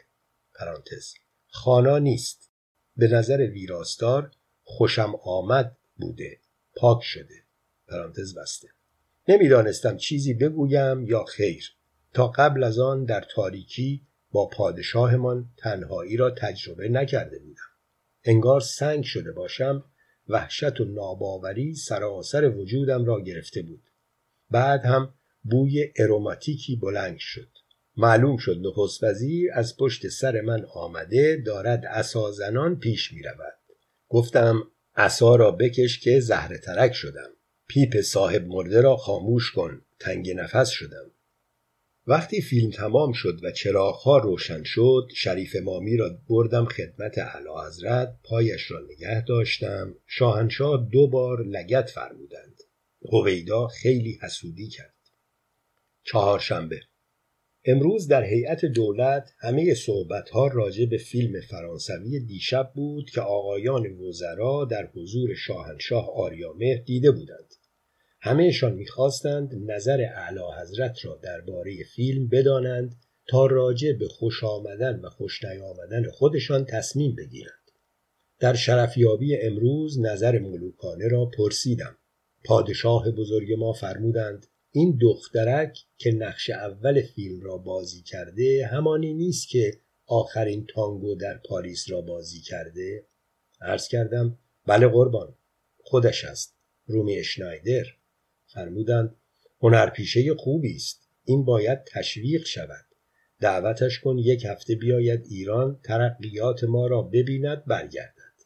پرانتز. خانا نیست. به نظر ویراستار خوشم آمد بوده. پاک شده. پرانتز بسته. نمی‌دانستم چیزی بگویم یا خیر. تا قبل از آن در تاریکی با پادشاهمان تنهایی را تجربه نکرده بودم. انگار سنگ شده باشم وحشت و ناباوری سراسر وجودم را گرفته بود. بعد هم بوی اروماتیکی بلند شد. معلوم شد نخست وزیر از پشت سر من آمده دارد اسازنان پیش می رود. گفتم عصا را بکش که زهره ترک شدم. پیپ صاحب مرده را خاموش کن. تنگ نفس شدم. وقتی فیلم تمام شد و چراغها روشن شد شریف مامی را بردم خدمت اعلی حضرت. پایش را نگه داشتم. شاهنشاه دو بار لگت فرمودند. هویدا خیلی حسودی کرد. چهارشنبه. امروز در هیئت دولت همه صحبتها راجع به فیلم فرانسوی دیشب بود که آقایان وزرا در حضور شاهنشاه آریامه دیده بودند. همهشان می‌خواستند نظر اعلی حضرت را درباره فیلم بدانند تا راجع به خوش آمدن و خوش نیامدن خودشان تصمیم بگیرند. در شرفیابی امروز نظر ملوکانه را پرسیدم. پادشاه بزرگ ما فرمودند این دخترک که نقش اول فیلم را بازی کرده همانی نیست که آخرین تانگو در پاریس را بازی کرده؟ عرض کردم بله قربان خودش است رومی اشنایدر فرمودند هنرپیشه خوبی است. این باید تشویق شود. دعوتش کن یک هفته بیاید ایران ترقیات ما را ببیند برگردد.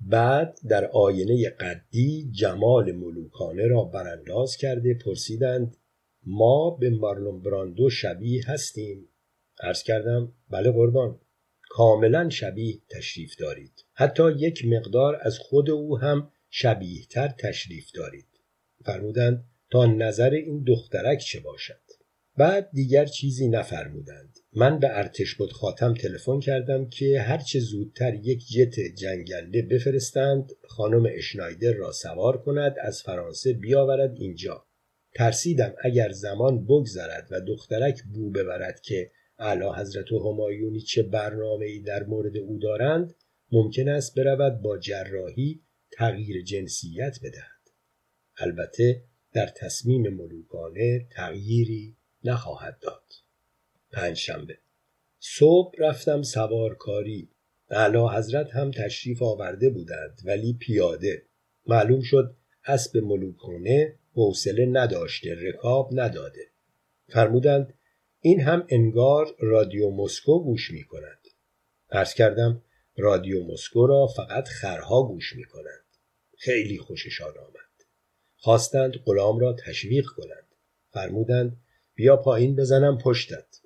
بعد در آینه قدی جمال ملوکانه را برانداز کرده پرسیدند ما به مارلون براندو شبیه هستیم. عرض کردم بله قربان. کاملا شبیه تشریف دارید. حتی یک مقدار از خود او هم شبیه تر تشریف دارید. فرمودند تا نظر این دخترک چه باشد. بعد دیگر چیزی نفرمودند. من به ارتش بود خاتم تلفن کردم که هرچه زودتر یک جت جنگنده بفرستند خانم اشنایدر را سوار کند از فرانسه بیاورد اینجا. ترسیدم اگر زمان بگذرد و دخترک بو ببرد که اعلی حضرت و همایونی چه برنامه ای در مورد او دارند ممکن است برود با جراحی تغییر جنسیت بدهد. البته در تصمیم ملوکانه تغییری نخواهد داد. پنجشنبه. صبح رفتم سوارکاری. اعلی حضرت هم تشریف آورده بودند ولی پیاده. معلوم شد اسب ملوکانه حوصله نداشته رکاب نداده. فرمودند این هم انگار رادیو مسکو گوش می کند عرض کردم رادیو مسکو را فقط خرها گوش می کنند خیلی خوششان آمد. خواستند غلام را تشویق کنند. فرمودند بیا پایین بزنم پشتت.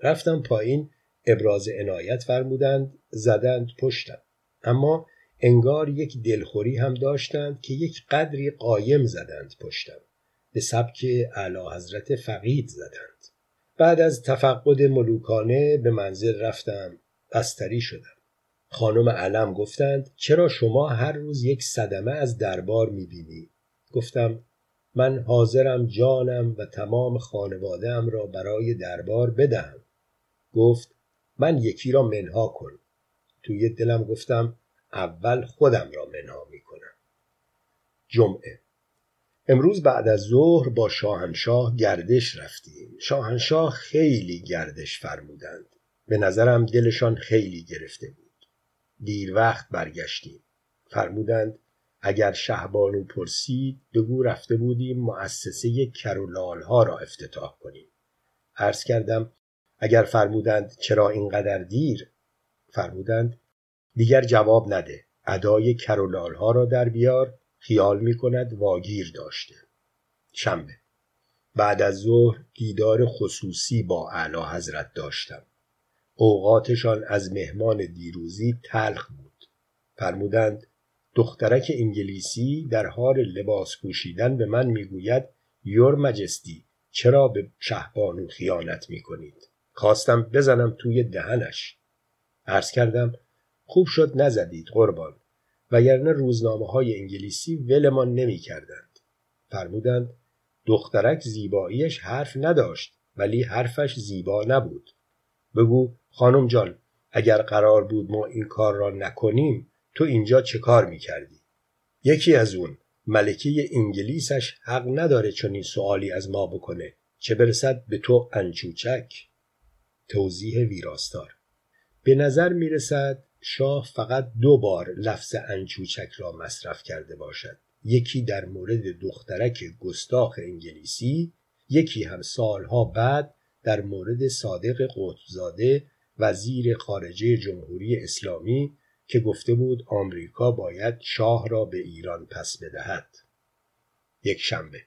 رفتم پایین ابراز عنایت فرمودند زدند پشتم. اما انگار یک دلخوری هم داشتند که یک قدری قایم زدند پشتم. به سبک اعلی حضرت فقید زدند. بعد از تفقد ملوکانه به منزل رفتم بستری شدم. خانم علم گفتند چرا شما هر روز یک صدمه از دربار می‌بینی؟ گفتم من حاضرم جانم و تمام خانوادهام را برای دربار بدهم. گفت من یکی را منها کن. توی دلم گفتم اول خودم را منها می‌کنم. جمعه. امروز بعد از ظهر با شاهنشاه گردش رفتیم. شاهنشاه خیلی گردش فرمودند. به نظرم دلشان خیلی گرفته بود. دیر وقت برگشتیم. فرمودند اگر شهبانو پرسید بگو رفته بودیم مؤسسه کرولال ها را افتتاح کنیم. عرض کردم اگر فرمودند چرا اینقدر دیر؟ فرمودند دیگر جواب نده. ادای کرولال ها را در بیار خیال می کند واگیر داشته. شنبه. بعد از ظهر دیدار خصوصی با اعلی حضرت داشتم. اوقاتشان از مهمان دیروزی تلخ بود. فرمودند دخترک انگلیسی در حال لباس پوشیدن به من می‌گوید یور مجستی چرا به شهبانو خیانت می‌کنید خواستم بزنم توی دهنش عرض کردم خوب شد نزدید قربان وگرنه روزنامه های انگلیسی ولمان نمی کردند. فرمودند دخترک زیباییش حرف نداشت ولی حرفش زیبا نبود. بگو خانم جان اگر قرار بود ما این کار را نکنیم تو اینجا چه کار می کردی؟ یکی از اون ملکه انگلیسش حق نداره چنین سوالی از ما بکنه. چه برسد به تو انچوچک؟ توضیح ویراستار. به نظر می رسد شاه فقط دو بار لفظ انچوچک را مصرف کرده باشد. یکی در مورد دخترک گستاخ انگلیسی یکی هم سالها بعد در مورد صادق قطبزاده وزیر خارجه جمهوری اسلامی که گفته بود آمریکا باید شاه را به ایران پس بدهد. یک شنبه.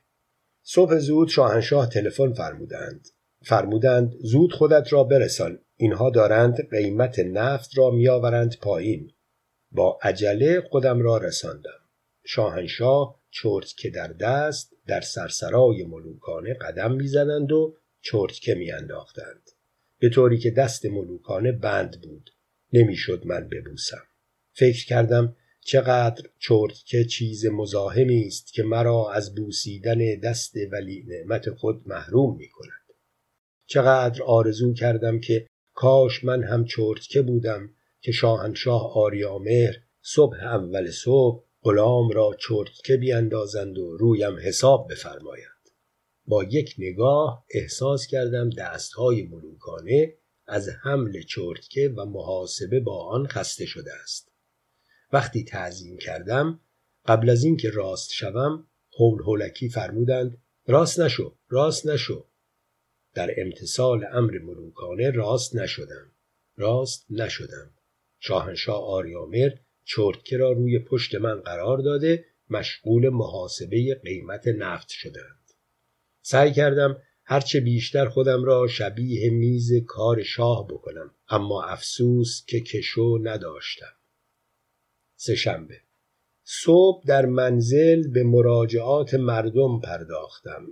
صبح زود شاهنشاه تلفن فرمودند. فرمودند زود خودت را برسان. اینها دارند قیمت نفت را میآورند پایین. با عجله خودم را رساندم. شاهنشاه چرتکه در دست در سرسرای ملوکانه قدم می‌زدند و چرتکه میانداختند. به طوری که دست ملوکانه بند بود. نمی‌شد من ببوسم. فکر کردم چقدر چرتکه چیز مزاحمی است که مرا از بوسیدن دست ولی نعمت خود محروم می کند. چقدر آرزو کردم که کاش من هم چرتکه بودم که شاهنشاه آریامهر صبح اول صبح غلام را چرتکه بیاندازند و رویم حساب بفرمایند با یک نگاه احساس کردم دستهای ملوکانه از حمل چرتکه و محاسبه با آن خسته شده است وقتی تعظیم کردم قبل از اینکه راست شوم هول هولکی فرمودند راست نشو راست نشو. در امتصال امر ملوکانه راست نشدم راست نشدم. شاهنشاه آریامر چرتکه را روی پشت من قرار داده مشغول محاسبه قیمت نفت شدند. سعی کردم هرچه بیشتر خودم را شبیه میز کار شاه بکنم اما افسوس که کشو نداشتم. سهشنبه صبح در منزل به مراجعات مردم پرداختم.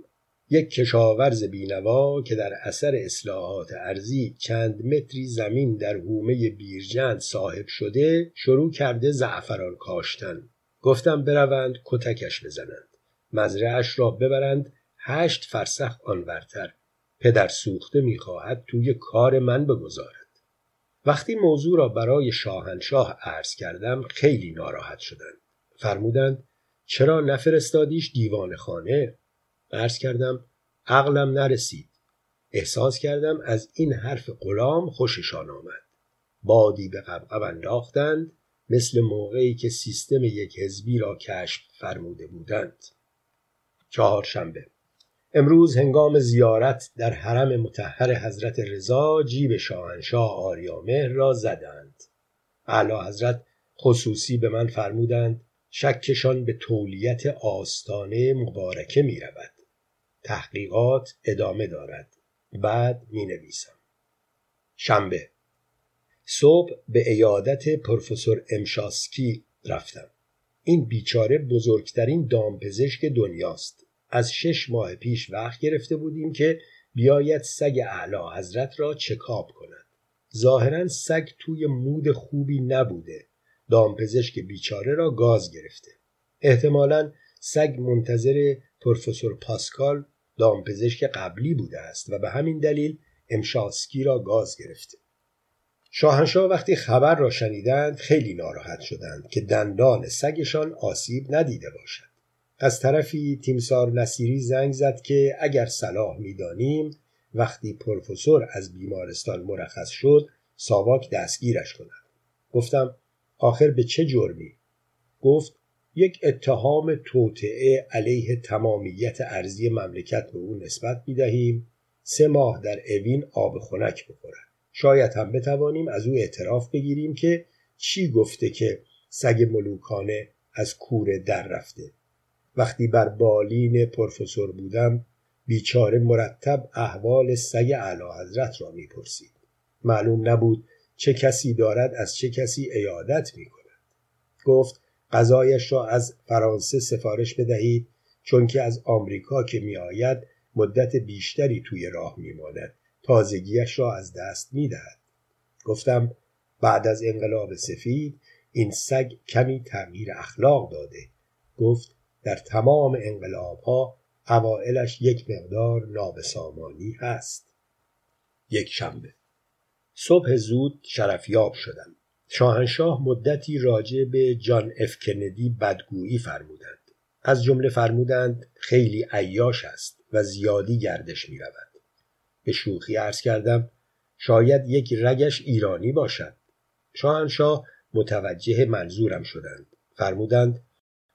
یک کشاورز بینوا که در اثر اصلاحات ارزی چند متری زمین در حومه بیرجند صاحب شده شروع کرده زعفران کاشتن. گفتم بروند کتکش بزنند. مزرعش را ببرند. هشت فرسخ آنورتر. پدر سوخته می‌خواهد توی کار من بگذارد. وقتی موضوع را برای شاهنشاه عرض کردم خیلی ناراحت شدند. فرمودند چرا نفرستادیش دیوان خانه؟ عرض کردم عقلم نرسید. احساس کردم از این حرف غلام خوششان آمد. بادی به قبقب انداختند مثل موقعی که سیستم یک حزبی را کشف فرموده بودند. چهارشنبه امروز هنگام زیارت در حرم متحر حضرت رضا جیب شاهنشاه آریامهر را زدند اعلی حضرت خصوصی به من فرمودند شکشان به تولیت آستانه مبارکه می رود. تحقیقات ادامه دارد. بعد می نویسم. شنبه صبح به ایادت پروفسور امشاسکی رفتم. این بیچاره بزرگترین دامپزشک دنیاست. از شش ماه پیش وقت گرفته بودیم که بیاید سگ اعلی حضرت را چکاب کند. ظاهرا سگ توی مود خوبی نبوده. دامپزشک بیچاره را گاز گرفته. احتمالا سگ منتظر پروفسور پاسکال دامپزشک قبلی بوده است و به همین دلیل امشاسکی را گاز گرفته. شاهنشاه وقتی خبر را شنیدند خیلی ناراحت شدند که دندان سگشان آسیب ندیده باشد. از طرفی تیمسار نصیری زنگ زد که اگر صلاح می‌دانیم وقتی پروفسور از بیمارستان مرخص شد ساواک دستگیرش کند. گفتم آخر به چه جرمی؟ گفت یک اتهام توطعه علیه تمامیت ارزی مملکت به او نسبت می‌دهیم. سه ماه در اوین آب خنک بخورد. شاید هم بتوانیم از او اعتراف بگیریم که چی گفته که سگ ملوکانه از کوره در رفته. وقتی بر بالین پروفسور بودم بیچاره مرتب احوال سگ اعلی حضرت را می‌پرسید. معلوم نبود چه کسی دارد از چه کسی ایادت می کند گفت غذایش را از فرانسه سفارش بدهید چون که از آمریکا که می آید مدت بیشتری توی راه می ماند تازگیش را از دست می دهد. گفتم بعد از انقلاب سفید این سگ کمی تغییر اخلاق داده. گفت در تمام انقلاب ها اوائلش یک مقدار نابسامانی هست. یک شنبه. صبح زود شرفیاب شدم. شاهنشاه مدتی راجع به جان اف کندی بدگویی فرمودند. از جمله فرمودند خیلی عیاش است و زیادی گردش می رود. به شوخی عرض کردم شاید یک رگش ایرانی باشد. شاهنشاه متوجه منظورم شدند. فرمودند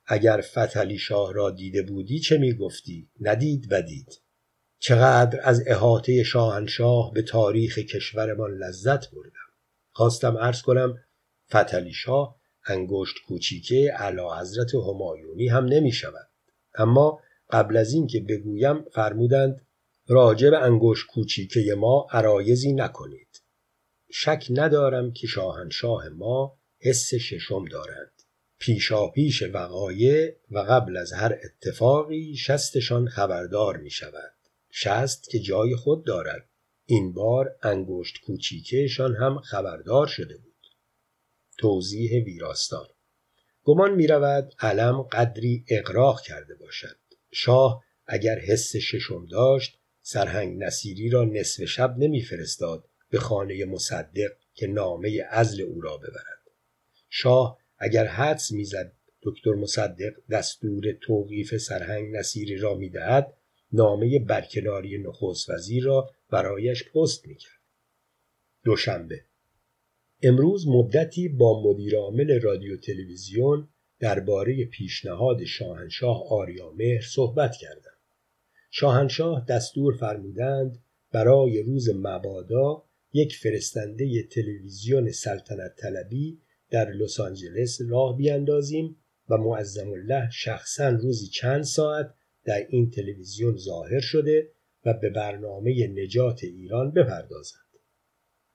اگر فتلی شاه را دیده بودی چه می گفتی؟ ندید و دید. چقدر از احاطه شاهنشاه به تاریخ کشورمان لذت بردم. خواستم عرض کنم فتلی شاه انگشت کوچیکه اعلی حضرت همایونی هم نمی شود اما قبل از اینکه بگویم فرمودند راجع به انگشت کوچیکه ما عرایزی نکنید. شک ندارم که شاهنشاه ما حس ششم دارند. پیشا پیش وقایع و قبل از هر اتفاقی شستشان خبردار می شود شست که جای خود دارد. این بار انگشت کوچیکهشان هم خبردار شده بود. توضیح ویراستار گمان می رود علم قدری اقراق کرده باشد. شاه اگر حس ششم داشت سرهنگ نصیری را نصف شب نمیفرستاد به خانه مصدق که نامه ازل او را ببرد. شاه اگر حدس می‌زد دکتر مصدق دستور توقیف سرهنگ نصیری را می‌دهد نامه برکناری نخست وزیر را برایش پست می‌کرد. دوشنبه. امروز مدتی با مدیرعامل رادیو تلویزیون درباره پیشنهاد شاهنشاه آریامهر صحبت کردم. شاهنشاه دستور فرمودند برای روز مبادا یک فرستنده تلویزیون سلطنت طلبی در لس آنجلس راه بیاندازیم و معظم الله شخصا روزی چند ساعت در این تلویزیون ظاهر شده و به برنامه نجات ایران بپردازند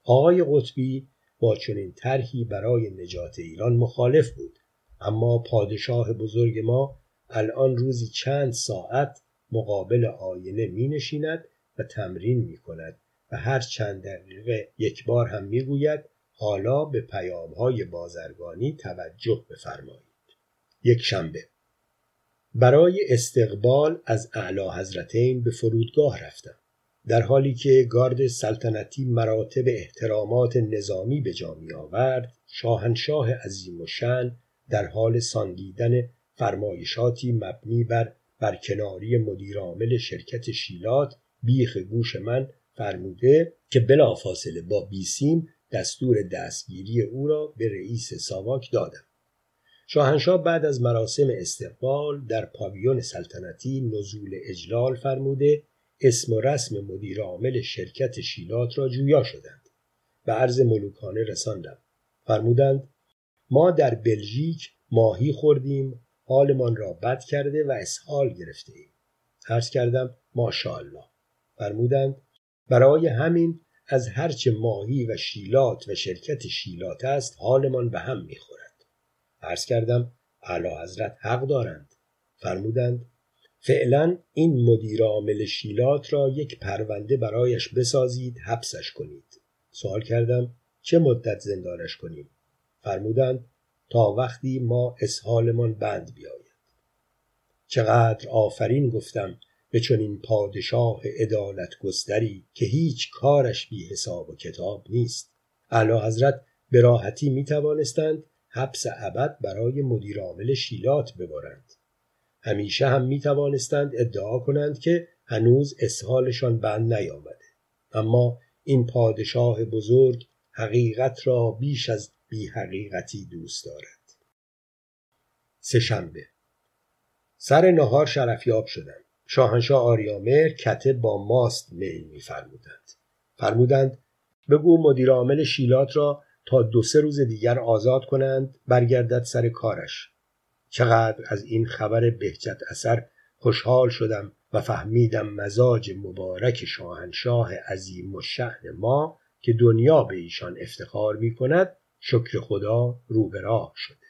آقای قطبی با چنین طرحی برای نجات ایران مخالف بود اما پادشاه بزرگ ما الان روزی چند ساعت مقابل آینه می نشیند و تمرین می کند و هر چند دقیقه یک بار هم می گوید حالا به پیام های بازرگانی توجه بفرمایید. یک شنبه. برای استقبال از اعلی حضرتین به فرودگاه رفتم در حالی که گارد سلطنتی مراتب احترامات نظامی به جا آورد شاهنشاه عظیم و شن در حال ساندیدن فرمایشاتی مبنی بر برکناری مدیرعامل شرکت شیلات بیخ گوش من فرموده که بلافاصله با بیسیم دستور دستگیری او را به رئیس ساواک دادم. شاهنشاه بعد از مراسم استقبال در پاویون سلطنتی نزول اجلال فرموده اسم و رسم مدیر عامل شرکت شیلات را جویا شدند. و عرض ملوکانه رساندم. فرمودند ما در بلژیک ماهی خوردیم حالمان را بد کرده و اسهال گرفته ایم عرض کردم ماشاءالله. فرمودند برای همین از هرچه ماهی و شیلات و شرکت شیلات است حالمان به هم می‌خورد. عرض کردم اعلی حضرت حق دارند. فرمودند فعلا این مدیر عامل شیلات را یک پرونده برایش بسازید حبسش کنید. سوال کردم چه مدت زندانش کنیم؟ فرمودند تا وقتی ما اسهالمان بند بیاید. چقدر آفرین گفتم! به چنین پادشاه عدالت گستری که هیچ کارش بی حساب و کتاب نیست. اعلی حضرت به راحتی می توانستند حبس ابد برای مدیر عامل شیلات ببرند. همیشه هم می توانستند ادعا کنند که هنوز اسهالشان بند نیامده. اما این پادشاه بزرگ حقیقت را بیش از بی حقیقتی دوست دارد. سهشنبه. سر نهار شرفیاب شدند شاهنشاه آریامر کته با ماست میل میفرمودند. فرمودند بگو مدیر عامل شیلات را تا دو سه روز دیگر آزاد کنند برگردد سر کارش. چقدر از این خبر بهجت اثر خوشحال شدم و فهمیدم مزاج مبارک شاهنشاه عظیم و شهن ما که دنیا به ایشان افتخار می کند شکر خدا رو به راه شده.